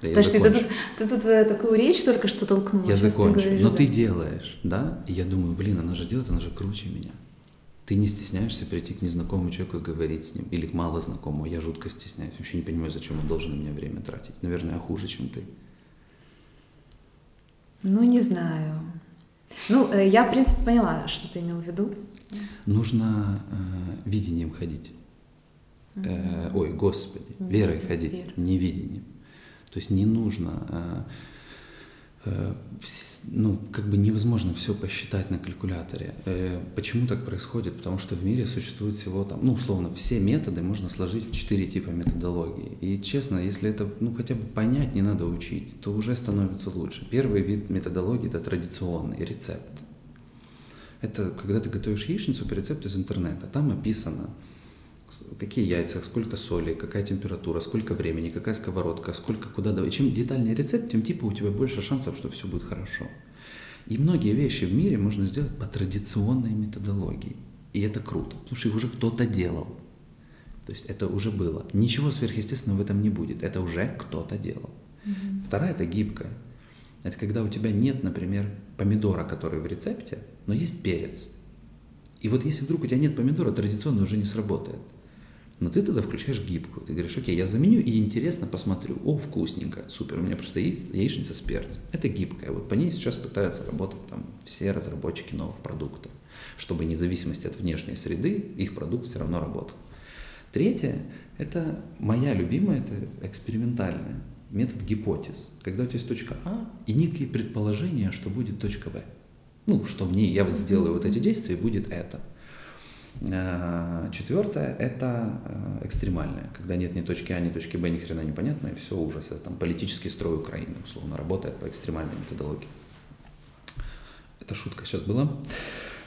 Да Подожди, ты тут, ты тут э, такую речь только что толкнул. Я закончу. Ты говоришь, Но да? ты делаешь, да? И я думаю, блин, она же делает, она же круче меня. Ты не стесняешься прийти к незнакомому человеку и говорить с ним, или к малознакомому. Я жутко стесняюсь. Вообще не понимаю, зачем он должен на меня время тратить. Наверное, я хуже, чем ты. Ну, не знаю. Ну, э, я, в принципе, поняла, что ты имел в виду. Нужно э, видением ходить. Угу. Э, ой, Господи, верой ходить, Вера. не видением. То есть не нужно э, ну, как бы невозможно все посчитать на калькуляторе. Э, почему так происходит? Потому что в мире существует всего там, ну, условно, все методы можно сложить в четыре типа методологии. И честно, если это, ну, хотя бы понять не надо учить, то уже становится лучше. Первый вид методологии – это традиционный рецепт. Это когда ты готовишь яичницу по рецепту из интернета. Там описано, какие яйца, сколько соли, какая температура, сколько времени, какая сковородка, сколько куда давать. Чем детальнее рецепт, тем типа у тебя больше шансов, что все будет хорошо. И многие вещи в мире можно сделать по традиционной методологии. И это круто, потому что их уже кто-то делал. То есть это уже было. Ничего сверхъестественного в этом не будет. Это уже кто-то делал. Mm-hmm. Вторая это гибкая. Это когда у тебя нет, например, помидора, который в рецепте, но есть перец. И вот если вдруг у тебя нет помидора, традиционно уже не сработает. Но ты тогда включаешь гибкую. Ты говоришь, окей, я заменю и интересно посмотрю. О, вкусненько, супер, у меня просто яиц, яичница с перцем. Это гибкая. Вот по ней сейчас пытаются работать там все разработчики новых продуктов, чтобы независимости от внешней среды их продукт все равно работал. Третье – это моя любимая, это экспериментальная метод гипотез. Когда у тебя есть точка А и некие предположения, что будет точка Б. Ну, что в ней я вот сделаю вот эти действия, будет это – Четвертое – это э, экстремальное, когда нет ни точки А, ни точки Б, ни хрена непонятно, и все ужас. Это там политический строй Украины, условно, работает по экстремальной методологии. Это шутка сейчас была.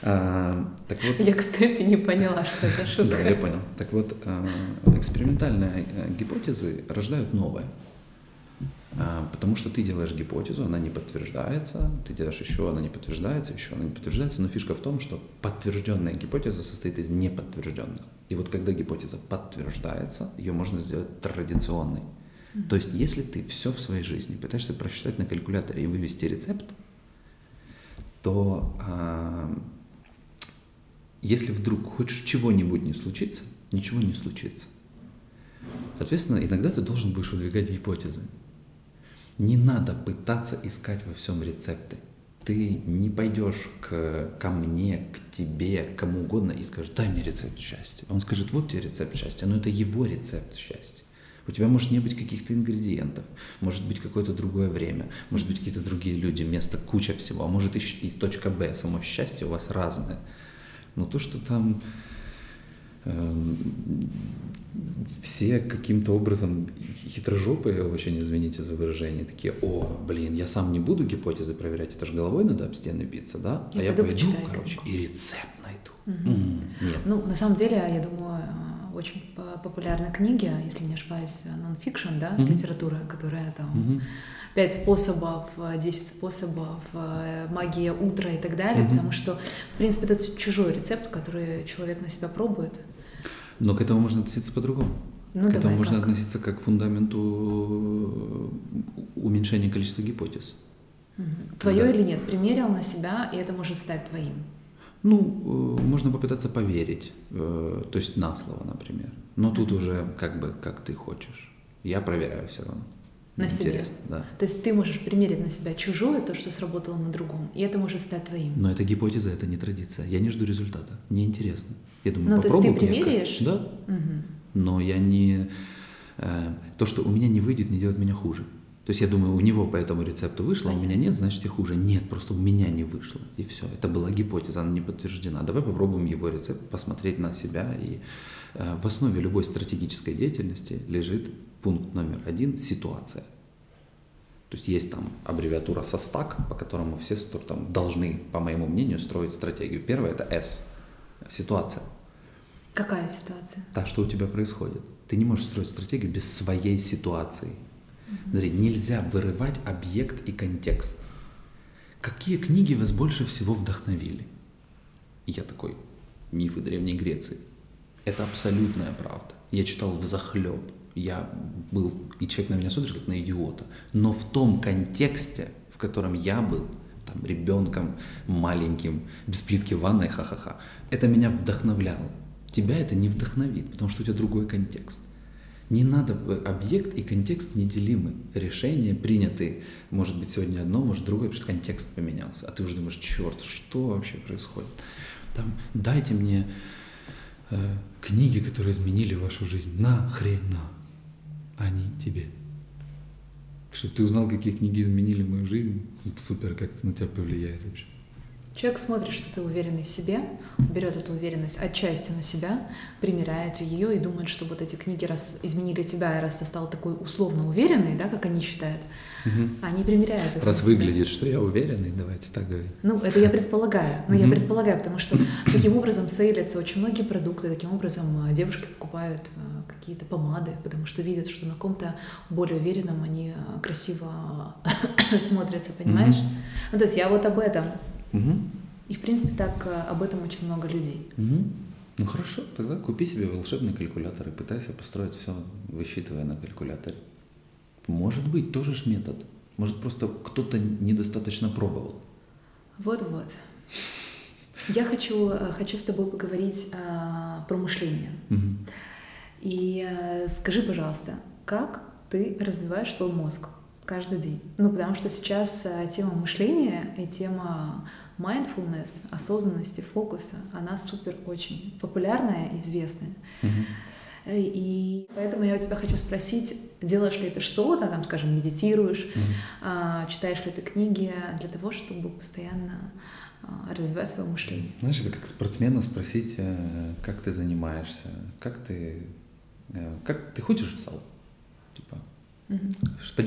А, так вот, я, кстати, не поняла, что это шутка. Да, я понял. Так вот, экспериментальные гипотезы рождают новое. А, потому что ты делаешь гипотезу, она не подтверждается, ты делаешь еще, она не подтверждается, еще она не подтверждается, но фишка в том, что подтвержденная гипотеза состоит из неподтвержденных. И вот когда гипотеза подтверждается, ее можно сделать традиционной. То есть, если ты все в своей жизни пытаешься просчитать на калькуляторе и вывести рецепт, то а, если вдруг хоть чего-нибудь не случится, ничего не случится. Соответственно, иногда ты должен будешь выдвигать гипотезы. Не надо пытаться искать во всем рецепты. Ты не пойдешь к, ко мне, к тебе, кому угодно и скажешь, дай мне рецепт счастья. Он скажет, вот тебе рецепт счастья, но это его рецепт счастья. У тебя может не быть каких-то ингредиентов, может быть какое-то другое время, может быть какие-то другие люди, место, куча всего, а может и, и точка Б, само счастье у вас разное. Но то, что там все каким-то образом хитрожопые, очень извините за выражение, такие, о, блин, я сам не буду гипотезы проверять, это же головой надо об стены биться, да? Я а я пойду, короче, и рецепт найду. Угу. М-м, нет. Ну, на самом деле, я думаю, э, очень популярная книга, если не ошибаюсь, нон-фикшн, да, угу. литература, которая там... Пять способов, 10 способов, э, магия утра и так далее, угу. потому что, в принципе, это чужой рецепт, который человек на себя пробует. Но к этому можно относиться по-другому. Ну, к этому можно как? относиться как к фундаменту э, уменьшения количества гипотез. Угу. Твое да. или нет, примерил на себя, и это может стать твоим. Ну, э, можно попытаться поверить, то есть на слово, например. Но тут уже как бы как ты хочешь. Я проверяю все равно на Интересно, себе. Да. То есть ты можешь примерить на себя чужое, то, что сработало на другом, и это может стать твоим. Но это гипотеза, это не традиция. Я не жду результата. Мне интересно. Я думаю, ну, попробую. То есть ты примеряешь? Да. Угу. Но я не... Э, то, что у меня не выйдет, не делает меня хуже. То есть я думаю, у него по этому рецепту вышло, а у меня нет, значит и хуже. Нет, просто у меня не вышло. И все. Это была гипотеза, она не подтверждена. Давай попробуем его рецепт, посмотреть на себя. И э, в основе любой стратегической деятельности лежит пункт номер один – ситуация. То есть есть там аббревиатура СОСТАК, по которому все там, должны, по моему мнению, строить стратегию. Первое – это S – ситуация. Какая ситуация? Та, что у тебя происходит. Ты не можешь строить стратегию без своей ситуации. Mm-hmm. Смотри, нельзя вырывать объект и контекст. Какие книги вас больше всего вдохновили? Я такой, мифы Древней Греции. Это абсолютная правда. Я читал в захлеб я был, и человек на меня смотрит как на идиота. Но в том контексте, в котором я был, там, ребенком, маленьким, без плитки в ванной, ха-ха-ха, это меня вдохновляло. Тебя это не вдохновит, потому что у тебя другой контекст. Не надо, объект и контекст неделимы. Решения приняты, может быть, сегодня одно, может другое, потому что контекст поменялся. А ты уже думаешь, черт, что вообще происходит? Там, дайте мне э, книги, которые изменили вашу жизнь. Нахрена? они тебе. Чтобы ты узнал, какие книги изменили мою жизнь, супер, как это на тебя повлияет вообще. Человек смотрит, что ты уверенный в себе, берет эту уверенность отчасти на себя, примеряет ее и думает, что вот эти книги раз изменили тебя, и раз ты стал такой условно уверенный, да, как они считают, угу. они примеряют это Раз выглядит, что я уверенный, давайте так говорить. Ну, это я предполагаю. Ну, угу. я предполагаю, потому что таким образом сейлятся очень многие продукты, таким образом а, девушки покупают а, какие-то помады, потому что видят, что на ком-то более уверенном они а, красиво смотрятся, понимаешь? Угу. Ну, то есть я вот об этом. Угу. И, в принципе, так э, об этом очень много людей. Угу. Ну хорошо, тогда купи себе волшебный калькулятор и пытайся построить все, высчитывая на калькуляторе. Может быть, тоже ж метод. Может, просто кто-то недостаточно пробовал. Вот-вот. Я хочу, э, хочу с тобой поговорить а, про мышление. Угу. И а, скажи, пожалуйста, как ты развиваешь свой мозг? каждый день. Ну, потому что сейчас тема мышления и тема mindfulness, осознанности, фокуса, она супер очень популярная и известная. И поэтому я у тебя хочу спросить, делаешь ли ты что-то, там, скажем, медитируешь, mm-hmm. читаешь ли ты книги для того, чтобы постоянно а, развивать свое мышление? Знаешь, это как спортсмена спросить, э, как ты занимаешься, как ты, как ты ходишь в зал, типа, Угу.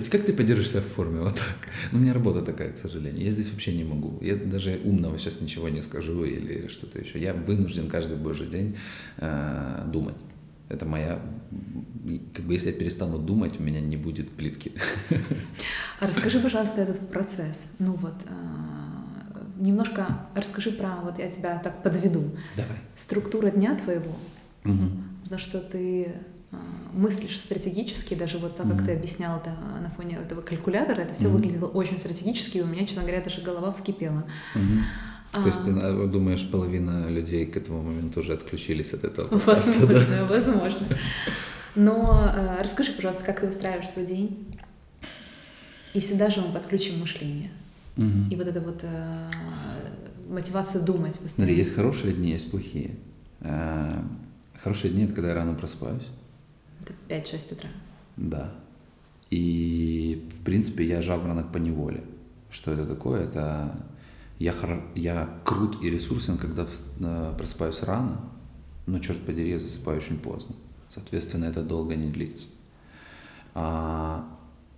Как ты поддержишь себя в форме? Вот так. Ну, у меня работа такая, к сожалению. Я здесь вообще не могу. Я даже умного сейчас ничего не скажу или что-то еще. Я вынужден каждый божий день э, думать. Это моя... Как бы если я перестану думать, у меня не будет плитки. А расскажи, пожалуйста, этот процесс. Ну вот, э, немножко расскажи про... Вот я тебя так подведу. Давай. Структура дня твоего. Угу. Потому что ты мыслишь стратегически, даже вот так, mm-hmm. как ты объяснял это на фоне этого калькулятора, это все mm-hmm. выглядело очень стратегически, и у меня, честно говоря, даже голова вскипела. Mm-hmm. А, То есть ты а, думаешь, половина людей к этому моменту уже отключились от этого? Возможно, да? возможно. Но расскажи, пожалуйста, как ты выстраиваешь свой день? И всегда же мы подключим мышление. Мгм. И вот это вот э, мотивацию думать Смотри, постоянно. есть хорошие дни, есть плохие. Э, Хорошие дни – это когда я рано просыпаюсь. Это 5-6 утра. Да. И, в принципе, я жаворонок по неволе. Что это такое? Это я, хоро- я крут и ресурсен, когда вс- э, просыпаюсь рано, но, черт подери, я засыпаю очень поздно. Соответственно, это долго не длится. А,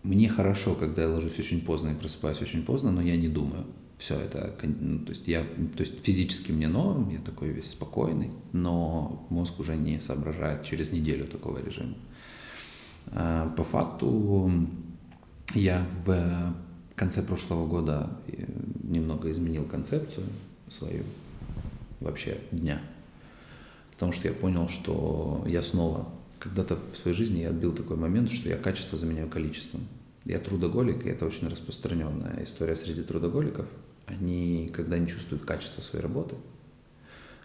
мне хорошо, когда я ложусь очень поздно и просыпаюсь очень поздно, но я не думаю. Все это, ну, то есть я, то есть физически мне норм, я такой весь спокойный, но мозг уже не соображает через неделю такого режима. А, По факту я в конце прошлого года э, немного изменил концепцию свою вообще дня, потому что я понял, что я снова когда-то в своей жизни я отбил такой момент, что я качество заменяю количеством. Я трудоголик, и это очень распространенная история среди трудоголиков. Они, когда не чувствуют качества своей работы,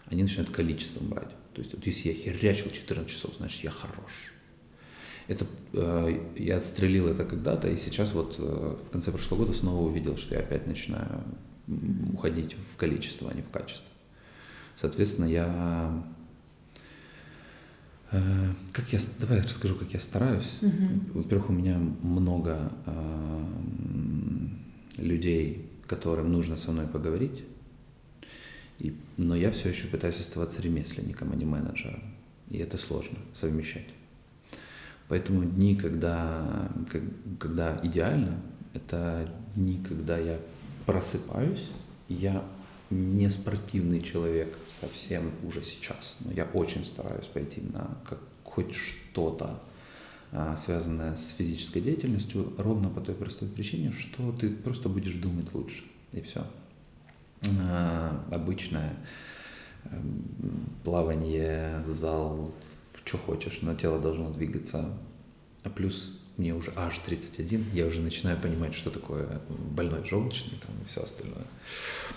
они начинают количеством брать. То есть, вот если я херячил 14 часов, значит, я хорош. Это, э, я отстрелил это когда-то, и сейчас вот э, в конце прошлого года снова увидел, что я опять начинаю уходить в количество, а не в качество. Соответственно, я... э, Как я... Давай я расскажу, как я стараюсь. Во-первых, у меня много э, людей, которым нужно со мной поговорить, и, но я все еще пытаюсь оставаться ремесленником, а не менеджером. И это сложно совмещать. Поэтому дни, когда, когда идеально, это дни, когда я просыпаюсь, я не спортивный человек совсем уже сейчас, но я очень стараюсь пойти на как, хоть что-то, а, связанное с физической деятельностью, ровно по той простой причине, что ты просто будешь думать лучше, и все. Обычное эм, плавание, зал, что хочешь, но тело должно двигаться. А плюс мне уже аж 31, я уже начинаю понимать, что такое больной желчный там, и все остальное.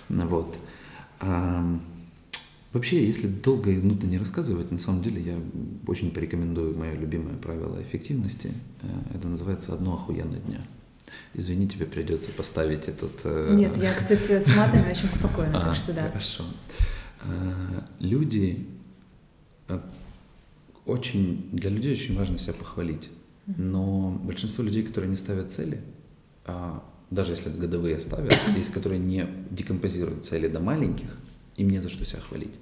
Вот. Вообще, если долго и нудно не рассказывать, на самом деле я очень порекомендую мое любимое правило эффективности. Э, Это называется «одно охуенно дня». Извини, тебе придется поставить этот... э, Нет, я, кстати, с матами очень спокойно, а, так что да. Хорошо. А, Люди а, очень для людей очень важно себя похвалить, но большинство людей, которые не ставят цели, а, даже если годовые ставят, есть которые не декомпозируют цели до маленьких, им не за что себя хвалить.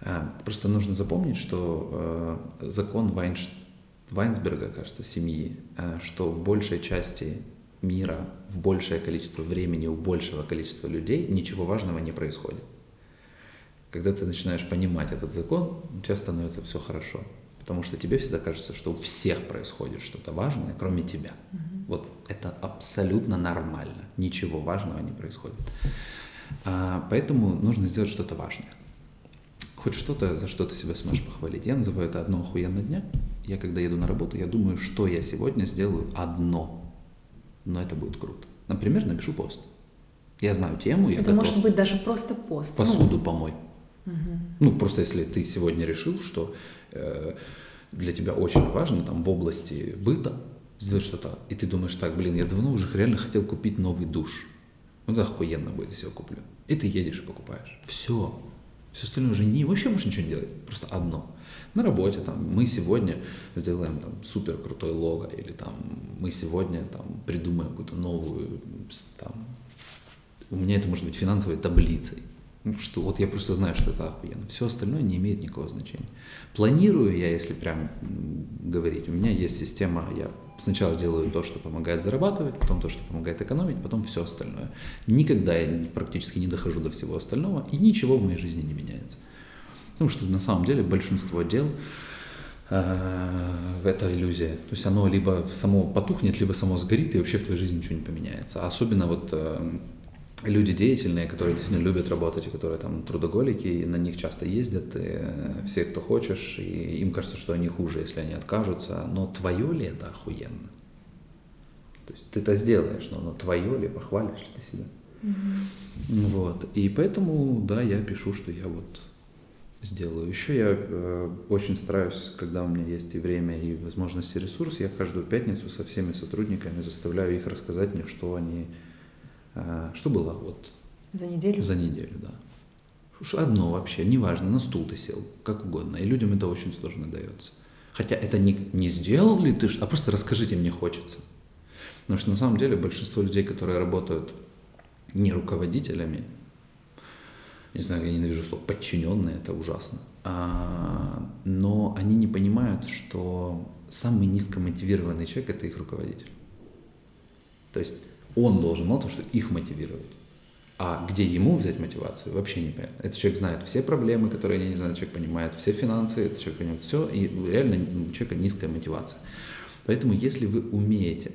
А, Просто нужно запомнить, что э, закон Вайнш- Вайнсберга, кажется, семьи, э, что в большей части мира, в большее количество времени у большего количества людей ничего важного не происходит. Когда ты начинаешь понимать этот закон, у тебя становится все хорошо. Потому что тебе всегда кажется, что у всех происходит что-то важное, кроме тебя. Вот это абсолютно нормально. Ничего важного не происходит. А, поэтому нужно сделать что-то важное. Хоть что-то, за что ты себя сможешь похвалить. Я называю это одно охуенно дня. Я когда еду на работу, я думаю, что я сегодня сделаю одно. Но это будет круто. Например, напишу пост. Я знаю тему, я Это готов. может быть даже просто пост. Ну, Посуду помой. мгм. Ну, просто если ты сегодня решил, что э, для тебя очень важно там в области быта сделать что-то, и ты думаешь, так, блин, я давно уже реально хотел купить новый душ. Ну, это охуенно будет, если я куплю. И ты едешь и покупаешь. Все. Все остальное уже не, вообще можешь ничего не делать. Просто одно. На работе там мы сегодня сделаем там супер крутой лого, или там мы сегодня там придумаем какую-то новую там, у меня это может быть финансовой таблицей. Ну, что вот я просто знаю, что это охуенно. Все остальное не имеет никакого значения. Планирую я, если прям говорить, у меня есть система, я сначала делаю то, что помогает зарабатывать, потом то, что помогает экономить, потом все остальное. Никогда я практически не дохожу до всего остального, и ничего в моей жизни не меняется. Потому что на самом деле большинство дел э, это иллюзия. То есть оно либо само потухнет, либо само сгорит, и вообще в твоей жизни ничего не поменяется. Особенно вот э, люди деятельные, которые действительно любят работать, и которые там трудоголики, и на них часто ездят, и, э, все, кто хочешь, и им кажется, что они хуже, если они откажутся. Но твое ли это охуенно? То есть ты это сделаешь, но, но твое ли, похвалишь ли ты себя? Вот. И поэтому, да, я пишу, что я вот сделаю. Еще я э, очень стараюсь, когда у меня есть и время, и возможность, и ресурс, я каждую пятницу со всеми сотрудниками заставляю их рассказать мне, что они, что было вот за неделю. За неделю, да. Уж одно вообще, неважно, на стул ты сел, как угодно. И людям это очень сложно дается. Хотя это не, не сделал ли ты, а просто расскажите, мне хочется. Потому что на самом деле большинство людей, которые работают не руководителями, не знаю, я ненавижу слово подчиненные, это ужасно, а, но они не понимают, что самый низкомотивированный человек – это их руководитель. То есть он должен того, что их мотивировать, а где ему взять мотивацию, вообще не понятно. Этот человек знает все проблемы, которые я не знаю, человек понимает все финансы, этот человек понимает все, и реально у человека низкая мотивация. Поэтому если вы умеете,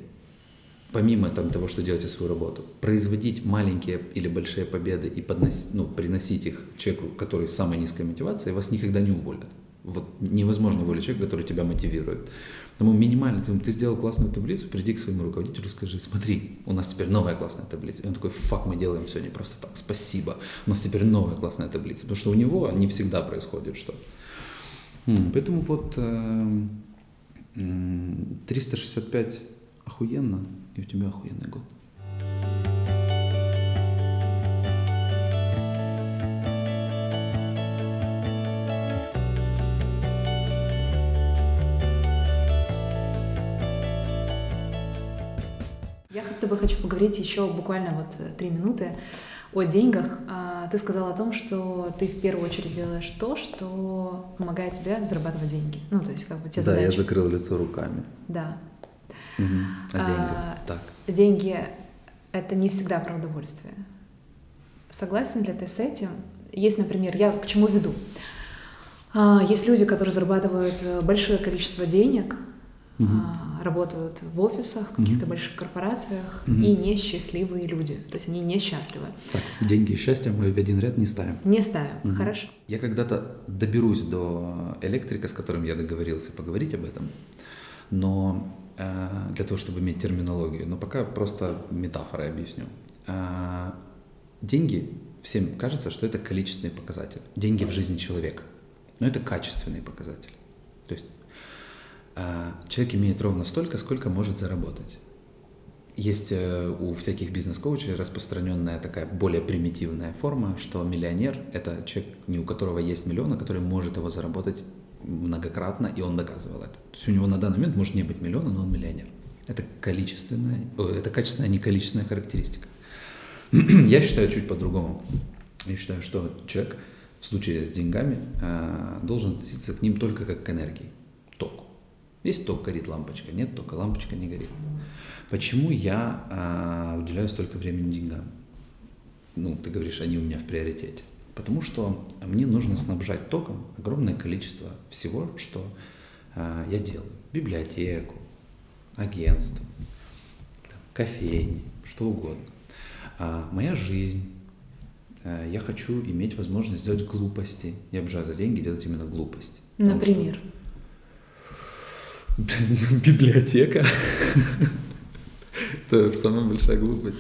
помимо там, того, что делаете свою работу, производить маленькие или большие победы и подносить, ну, приносить их человеку, который с самой низкой мотивацией, вас никогда не уволят. Вот невозможно уволить человека, который тебя мотивирует. Поэтому минимально, ты, ты сделал классную таблицу, приди к своему руководителю, скажи, смотри, у нас теперь новая классная таблица. И он такой, фак, мы делаем все не просто так, спасибо, у нас теперь новая классная таблица. Потому что у него не всегда происходит что. Поэтому вот 365 охуенно, и у тебя охуенный год. Тобой хочу поговорить еще буквально вот э, три минуты о деньгах. А, ты сказала о том, что ты в первую очередь делаешь то, что помогает тебе зарабатывать деньги. Ну, то есть как бы Да, задачи. я закрыл лицо руками. Да. Угу. А, а деньги? Так. Деньги — это не всегда про удовольствие. Согласна ли ты с этим? Есть, например, я к чему веду? А, есть люди, которые зарабатывают э, большое количество денег, угу работают в офисах, в каких-то mm-hmm. больших корпорациях mm-hmm. и несчастливые люди. То есть они несчастливы. Так, деньги и счастье мы в один ряд не ставим. Не ставим, mm-hmm. хорошо. Я когда-то доберусь до электрика, с которым я договорился поговорить об этом, но э, для того, чтобы иметь терминологию, но пока просто метафорой объясню. Э, деньги, всем кажется, что это количественный показатель. Деньги в жизни человека. Но это качественный показатель. А человек имеет ровно столько, сколько может заработать. Есть э, у всяких бизнес-коучей распространенная такая более примитивная форма, что миллионер – это человек, не у которого есть миллион, а который может его заработать многократно, и он доказывал это. То есть у него на данный момент может не быть миллиона, но он миллионер. Это количественная, это качественная, а не количественная характеристика. Я считаю чуть по-другому. Я считаю, что человек в случае с деньгами э, должен относиться к ним только как к энергии. Есть ток, горит лампочка, нет тока, лампочка не горит. Почему я а, уделяю столько времени деньгам? Ну, ты говоришь, они у меня в приоритете. Потому что мне нужно снабжать током огромное количество всего, что а, я делаю. Библиотеку, агентство, кофейни, что угодно. А, моя жизнь. А, я хочу иметь возможность сделать глупости. Я обожаю за деньги делать именно глупости. Например? Что библиотека. Это самая большая глупость.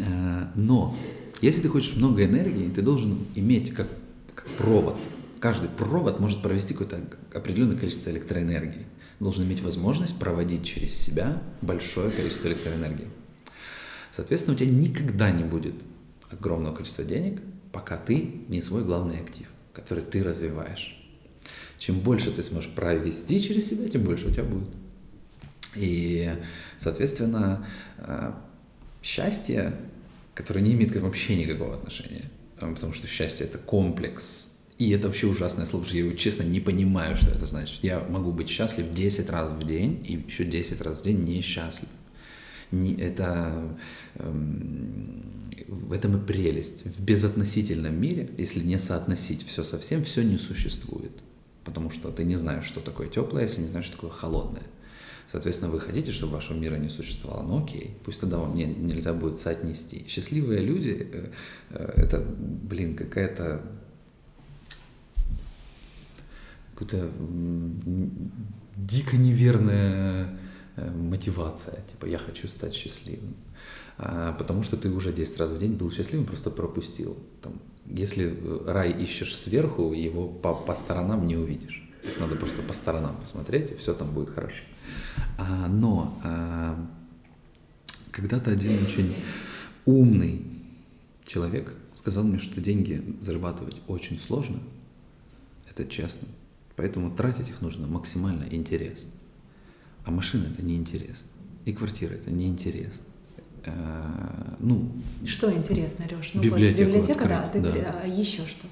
А, но если ты хочешь много энергии, ты должен иметь как, как провод. Каждый провод может провести какое-то определенное количество электроэнергии. Должен иметь возможность проводить через себя большое количество электроэнергии. Соответственно, у тебя никогда не будет огромного количества денег, пока ты не свой главный актив, который ты развиваешь. Чем больше ты сможешь провести через себя, тем больше у тебя будет. И, соответственно, э, счастье, которое не имеет вообще никакого отношения, э, потому что счастье — это комплекс, и это вообще ужасное слово, что я его честно не понимаю, что это значит. Я могу быть счастлив 10 раз в день и еще 10 раз в день несчастлив. Не, это, эм, в этом и прелесть. В безотносительном мире, если не соотносить все со всем, все не существует потому что ты не знаешь, что такое теплое, если не знаешь, что такое холодное. Соответственно, вы хотите, чтобы вашего мира не существовало, ну окей, пусть тогда вам не, нельзя будет соотнести. Счастливые люди э, э, это, блин, какая-то какое-то дико неверное э, мотивация, типа я хочу стать счастливым. А, потому что ты уже 10 раз в день был счастливым, просто пропустил. Там, если рай ищешь сверху, его по, по сторонам не увидишь. Надо просто по сторонам посмотреть, и все там будет хорошо. А, но а, когда-то один очень умный человек сказал мне, что деньги зарабатывать очень сложно, это честно, поэтому тратить их нужно максимально интересно. А машина это неинтересно, и квартира это неинтересно. А, ну, что интересно, Леш? Ну, библиотека, вот, библиотека открыть, да, а ты, да. А еще что?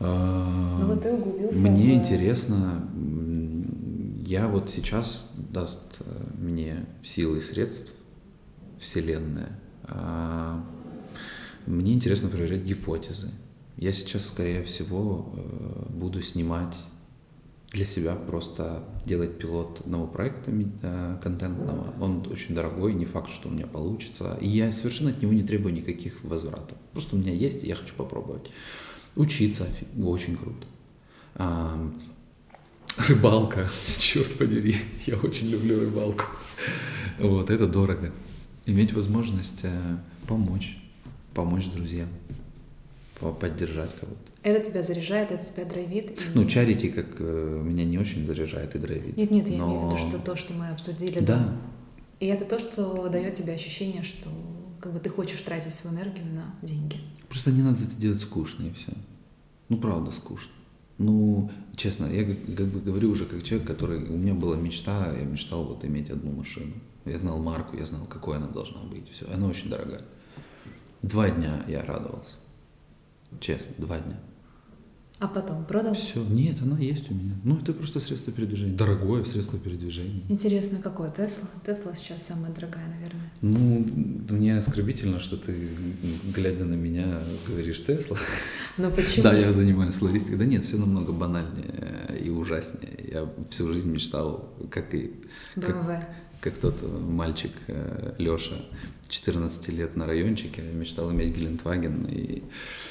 А, ну вот ты углубился. Мне в... интересно, я вот сейчас даст э, мне силы и средств Вселенная. А, мне интересно проверять гипотезы. Я сейчас, скорее всего, э, буду снимать для себя просто делать пилот одного проекта э, контентного. Он очень дорогой, не факт, что у меня получится. И я совершенно от него не требую никаких возвратов. Просто у меня есть, и я хочу попробовать. Учиться очень круто. А, рыбалка, черт подери, я очень люблю рыбалку. Вот, это дорого. Иметь возможность э, помочь, помочь друзьям, поддержать кого-то. Это тебя заряжает, это тебя драйвит? И... Ну, чарити как э, меня не очень заряжает и драйвит. Нет, нет, я но... имею в виду, что то, что мы обсудили. Да. да. И это то, что дает тебе ощущение, что как бы ты хочешь тратить свою энергию на деньги. Просто не надо это делать скучно и все. Ну, правда, скучно. Ну, честно, я как бы говорю уже как человек, который... У меня была мечта, я мечтал вот иметь одну машину. Я знал марку, я знал, какой она должна быть. Все, она очень дорогая. Два дня я радовался. Честно, два дня. А потом продал? Все, нет, она есть у меня. Ну, это просто средство передвижения. Дорогое средство передвижения. Интересно, какое? Тесла? Тесла сейчас самая дорогая, наверное. Ну, мне оскорбительно, что ты, глядя на меня, говоришь Тесла. Но почему? Да, я занимаюсь флористикой. Да нет, все намного банальнее и ужаснее. Я всю жизнь мечтал, как и... Как, как тот мальчик э, Леша, 14 лет на райончике, мечтал иметь Гелендваген. И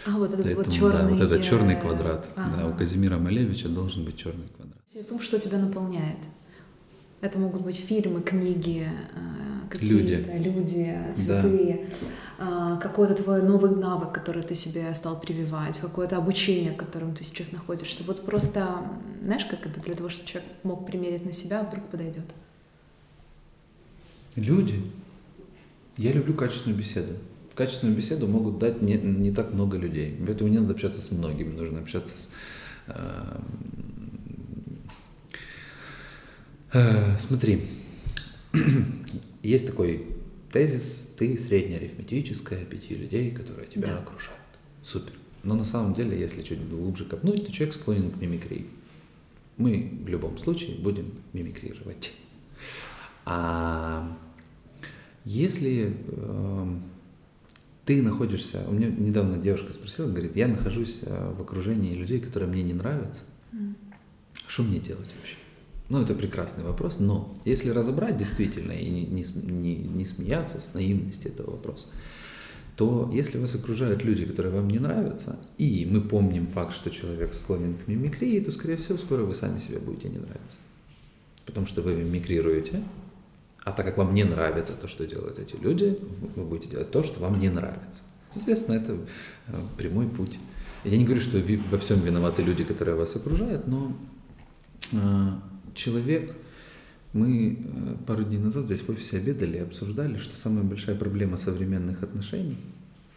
а, вот этот поэтому, вот черный... Да, вот этот черный квадрат. Ага. Да, у Казимира Малевича должен быть черный квадрат. В том, что тебя наполняет. Это могут быть фильмы, книги, э, какие-то люди, люди цветы, да. какой-то твой новый навык, который ты себе стал прививать, какое-то обучение, в котором ты сейчас находишься. Вот просто, знаешь, как это для того, чтобы человек мог примерить на себя, вдруг подойдет. Люди. Я люблю качественную беседу. Качественную беседу могут дать не, не так много людей. Поэтому не надо общаться с многими, нужно общаться с... Э, э, смотри, есть такой тезис, ты среднеарифметическая пяти людей, которые тебя да. окружают. Супер. Но на самом деле, если чуть глубже копнуть, то человек склонен к мимикрии. Мы в любом случае будем мимикрировать. А если э, ты находишься, у меня недавно девушка спросила, говорит, я нахожусь э, в окружении людей, которые мне не нравятся, mm. что мне делать вообще? Ну, это прекрасный вопрос, но если разобрать действительно и не, не, не, не смеяться с наивности этого вопроса, то если вас окружают люди, которые вам не нравятся, и мы помним факт, что человек склонен к мимикрии, то, скорее всего, скоро вы сами себе будете не нравиться. Потому что вы мимикрируете, а так как вам не нравится то, что делают эти люди, вы будете делать то, что вам не нравится. Соответственно, это э, прямой путь. Я не говорю, что во всем виноваты люди, которые вас окружают, но э, человек, мы э, пару дней назад здесь в офисе обедали и обсуждали, что самая большая проблема современных отношений,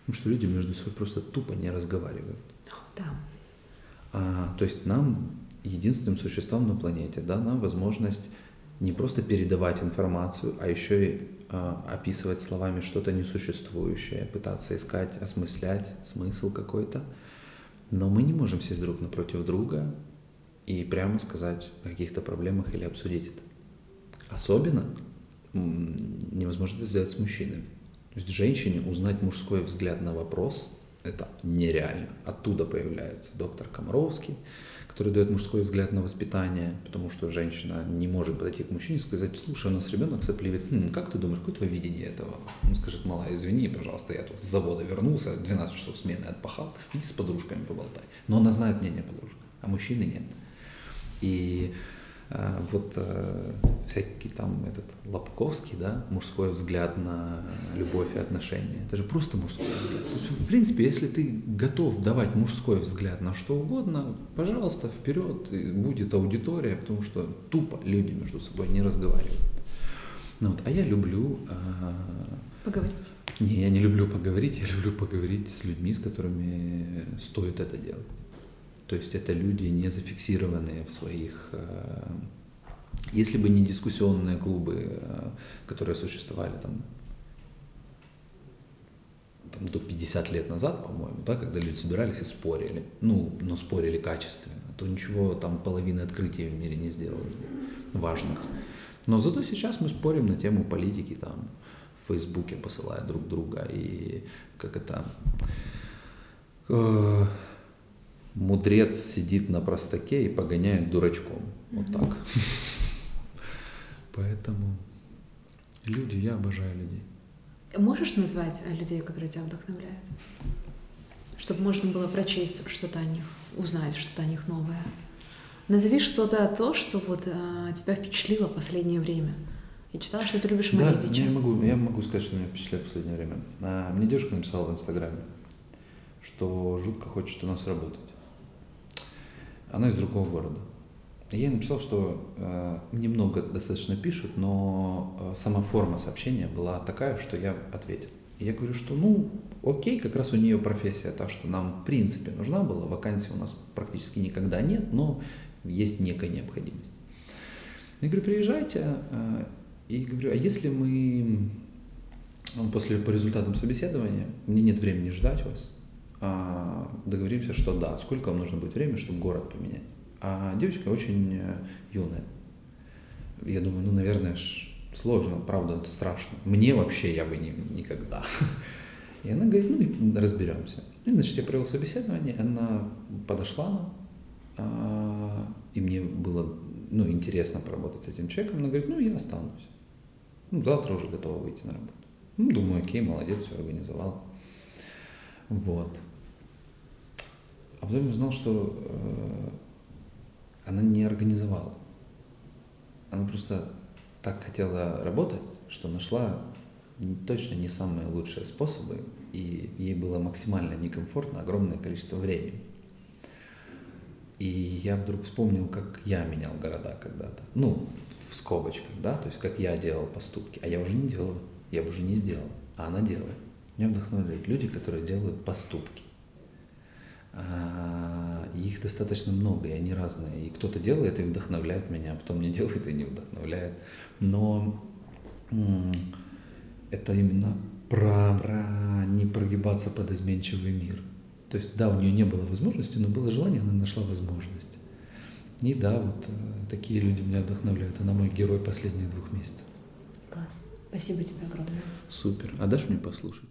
ну, что люди между собой просто тупо не разговаривают. Да. А, то есть нам, единственным существам на планете, дана возможность не просто передавать информацию, а еще и э, описывать словами что-то несуществующее, пытаться искать, осмыслять смысл какой-то. Но мы не можем сесть друг напротив друга и прямо сказать о каких-то проблемах или обсудить это. Особенно невозможно это сделать с мужчинами. То есть женщине узнать мужской взгляд на вопрос – это нереально. Оттуда появляется доктор Комаровский, который дает мужской взгляд на воспитание, потому что женщина не может подойти к мужчине и сказать, слушай, у нас ребенок сопливит, хм, как ты думаешь, какое твое видение этого? Он скажет, мала, извини, пожалуйста, я тут с завода вернулся, 12 часов смены отпахал, иди с подружками поболтай. Но она знает мнение подружек, а мужчины нет. И вот э, всякий там этот Лобковский, да, мужской взгляд на любовь и отношения. Это же просто мужской взгляд. То есть, в принципе, если ты готов давать мужской взгляд на что угодно, пожалуйста, вперед, будет аудитория, потому что тупо люди между собой не разговаривают. Ну, вот, а я люблю... Э, Поговорить. Не, я не люблю поговорить, я люблю поговорить с людьми, с которыми стоит это делать. То есть это люди не зафиксированные в своих... Э, если бы не дискуссионные клубы, э, которые существовали там, там до 50 лет назад, по-моему, да, когда люди собирались и спорили, ну, но спорили качественно, то ничего там половины открытий в мире не сделали важных. Но зато сейчас мы спорим на тему политики, там, в Фейсбуке посылая друг друга, и как это... Э, мудрец сидит на простаке и погоняет дурачком. Вот так. Поэтому люди, я обожаю людей. Можешь назвать э, людей, которые тебя вдохновляют? Чтобы можно было прочесть что-то о них, узнать что-то о них новое. Назови что-то то, что вот а, тебя впечатлило в последнее время. Я читала, что ты любишь Малевича. Да, я могу, я могу сказать, что меня впечатляет в последнее время. А, мне девушка написала в Инстаграме, что жутко хочет у нас работать. Она из другого города. Я ей написал, что э, немного достаточно пишут, но э, сама форма сообщения была такая, что я ответил. И я говорю, что ну, окей, как раз у нее профессия та, что нам в принципе нужна была, вакансий у нас практически никогда нет, но есть некая необходимость. Я говорю, приезжайте, э, и говорю, а если мы после по результатам собеседования, мне нет времени ждать вас, договоримся, что да, сколько вам нужно будет времени, чтобы город поменять. А девочка очень э, юная. Я думаю, ну, наверное, сложно, правда, это страшно. Мне вообще я бы не, никогда. И она говорит, ну, разберемся. И, значит, я провел собеседование, она подошла нам, а, и мне было, ну, интересно поработать с этим человеком. Она говорит, ну, я останусь. Ну, завтра уже готова выйти на работу. Ну, думаю, окей, молодец, все организовал. Вот. А потом узнал, что э, она не организовала. Она просто так хотела работать, что нашла точно не самые лучшие способы, и ей было максимально некомфортно огромное количество времени. И я вдруг вспомнил, как я менял города когда-то. Ну, в скобочках, да, то есть как я делал поступки. А я уже не делаю, я бы уже не сделал, а она делает. Меня вдохновляют люди, которые делают поступки. А, их достаточно много, и они разные. И кто-то делает и вдохновляет меня, а потом не делает и не вдохновляет. Но это именно про, про не прогибаться под изменчивый мир. То есть, да, у нее не было возможности, но было желание, она нашла возможность. И да, вот э, такие люди меня вдохновляют. Она мой герой последних двух месяцев. Класс. Спасибо тебе огромное. Супер. А дашь мне послушать?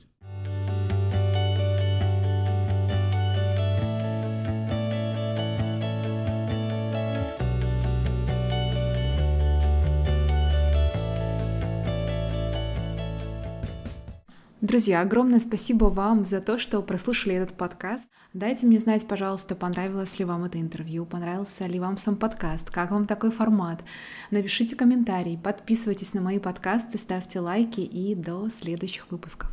Друзья, огромное спасибо вам за то, что прослушали этот подкаст. Дайте мне знать, пожалуйста, понравилось ли вам это интервью, понравился ли вам сам подкаст, как вам такой формат. Напишите комментарий, подписывайтесь на мои подкасты, ставьте лайки и до следующих выпусков.